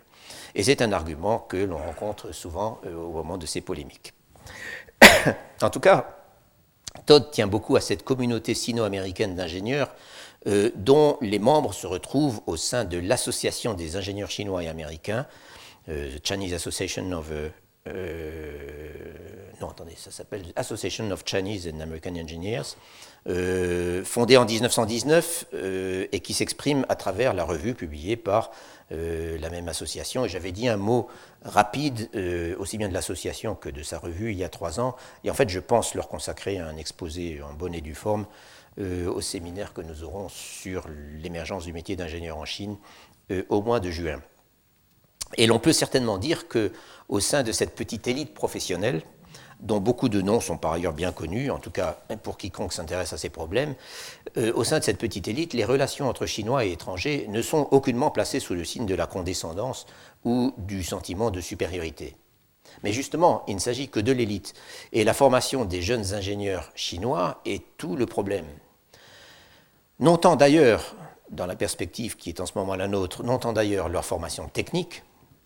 Et c'est un argument que l'on rencontre souvent euh, au moment de ces polémiques. *coughs* en tout cas, Todd tient beaucoup à cette communauté sino-américaine d'ingénieurs euh, dont les membres se retrouvent au sein de l'Association des ingénieurs chinois et américains, euh, Chinese Association of euh, Association of Chinese and American Engineers, fondée en 1919 euh, et qui s'exprime à travers la revue publiée par la même association. Et j'avais dit un mot rapide, aussi bien de l'association que de sa revue, il y a trois ans. Et en fait, je pense leur consacrer un exposé en bonne et due forme au séminaire que nous aurons sur l'émergence du métier d'ingénieur en Chine au mois de juin. Et l'on peut certainement dire que au sein de cette petite élite professionnelle, dont beaucoup de noms sont par ailleurs bien connus, en tout cas pour quiconque s'intéresse à ces problèmes, euh, au sein de cette petite élite, les relations entre Chinois et étrangers ne sont aucunement placées sous le signe de la condescendance ou du sentiment de supériorité. Mais justement, il ne s'agit que de l'élite. Et la formation des jeunes ingénieurs chinois est tout le problème. Non tant d'ailleurs, dans la perspective qui est en ce moment la nôtre, non tant d'ailleurs leur formation technique,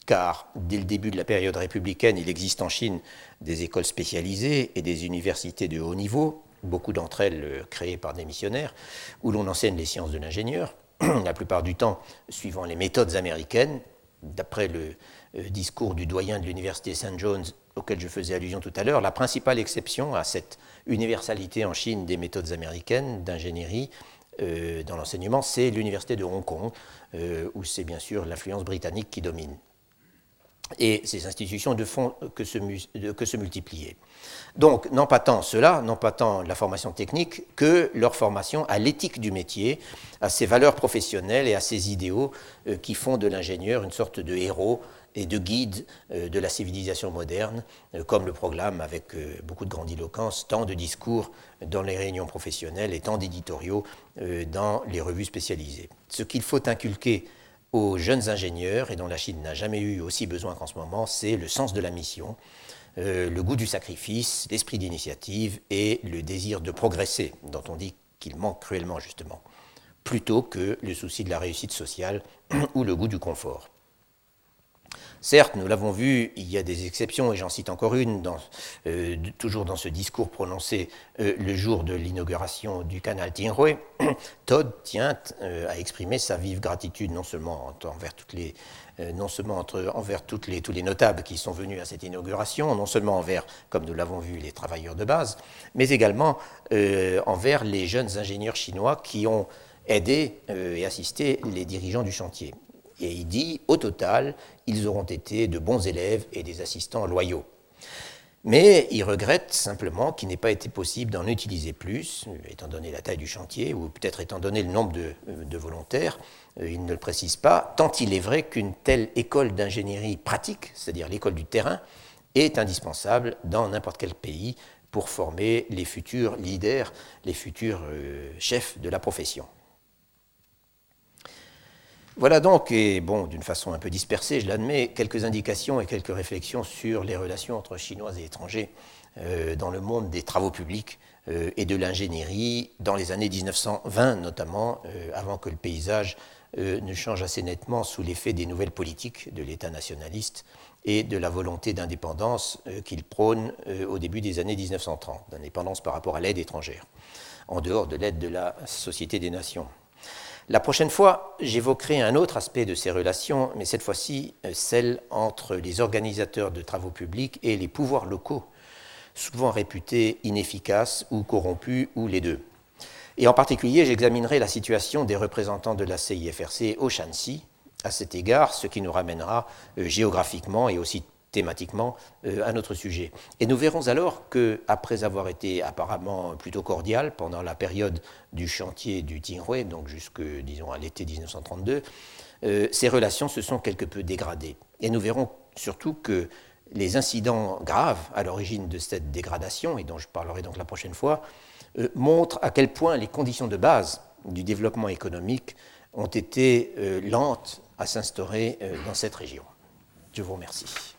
car dès le début de la période républicaine, il existe en Chine des écoles spécialisées et des universités de haut niveau, beaucoup d'entre elles euh, créées par des missionnaires, où l'on enseigne les sciences de l'ingénieur, *clears throat* la plupart du temps suivant les méthodes américaines, d'après le euh, discours du doyen de l'université St. John's auquel je faisais allusion tout à l'heure, la principale exception à cette universalité en Chine des méthodes américaines d'ingénierie euh, dans l'enseignement, c'est l'université de Hong Kong, où c'est bien sûr l'influence britannique qui domine et ces institutions ne font que se, que se multiplier. Donc, non pas tant cela, non pas tant la formation technique, que leur formation à l'éthique du métier, à ses valeurs professionnelles et à ses idéaux euh, qui font de l'ingénieur une sorte de héros et de guide euh, de la civilisation moderne, euh, comme le proclame avec beaucoup de grandiloquence tant de discours dans les réunions professionnelles et tant d'éditoriaux dans les revues spécialisées. Ce qu'il faut inculquer aux jeunes ingénieurs, et dont la Chine n'a jamais eu aussi besoin qu'en ce moment, c'est le sens de la mission, euh, le goût du sacrifice, l'esprit d'initiative et le désir de progresser, dont on dit qu'il manque cruellement justement, plutôt que le souci de la réussite sociale *clears throat* ou le goût du confort. Certes, nous l'avons vu, il y a des exceptions, et j'en cite encore une, euh, toujours dans ce discours prononcé euh, le jour de l'inauguration du canal Tinghui. *clears throat* Todd tient euh, à exprimer sa vive gratitude, non seulement envers tous les notables qui sont venus à cette inauguration, non seulement envers, comme nous l'avons vu, les travailleurs de base, mais également envers les jeunes ingénieurs chinois qui ont aidé et assisté les dirigeants du chantier. Et il dit, au total, ils auront été de bons élèves et des assistants loyaux. Mais il regrette simplement qu'il n'ait pas été possible d'en utiliser plus, étant donné la taille du chantier, ou peut-être étant donné le nombre de, volontaires, euh, il ne le précise pas, tant il est vrai qu'une telle école d'ingénierie pratique, c'est-à-dire l'école du terrain, est indispensable dans n'importe quel pays pour former les futurs leaders, les futurs euh, chefs de la profession. Voilà donc, et bon, d'une façon un peu dispersée, je l'admets, quelques indications et quelques réflexions sur les relations entre Chinois et étrangers euh, dans le monde des travaux publics euh, et de l'ingénierie dans les années 1920 notamment, euh, avant que le paysage ne change assez nettement sous l'effet des nouvelles politiques de l'État nationaliste et de la volonté d'indépendance qu'il prône au début des années 1930, d'indépendance par rapport à l'aide étrangère, en dehors de l'aide de la Société des Nations. La prochaine fois, j'évoquerai un autre aspect de ces relations, mais cette fois-ci euh, celle entre les organisateurs de travaux publics et les pouvoirs locaux, souvent réputés inefficaces ou corrompus, ou les deux. Et en particulier, j'examinerai la situation des représentants de la CIFRC au Shanxi, à cet égard, ce qui nous ramènera euh, géographiquement et aussi thématiquement euh, à notre sujet. Et nous verrons alors que, après avoir été apparemment plutôt cordial pendant la période du chantier du Tinghui, donc jusque, disons, à l'été 1932, euh, ces relations se sont quelque peu dégradées. Et nous verrons surtout que les incidents graves à l'origine de cette dégradation, et dont je parlerai donc la prochaine fois, euh, montrent à quel point les conditions de base du développement économique ont été lentes à s'instaurer dans cette région. Je vous remercie.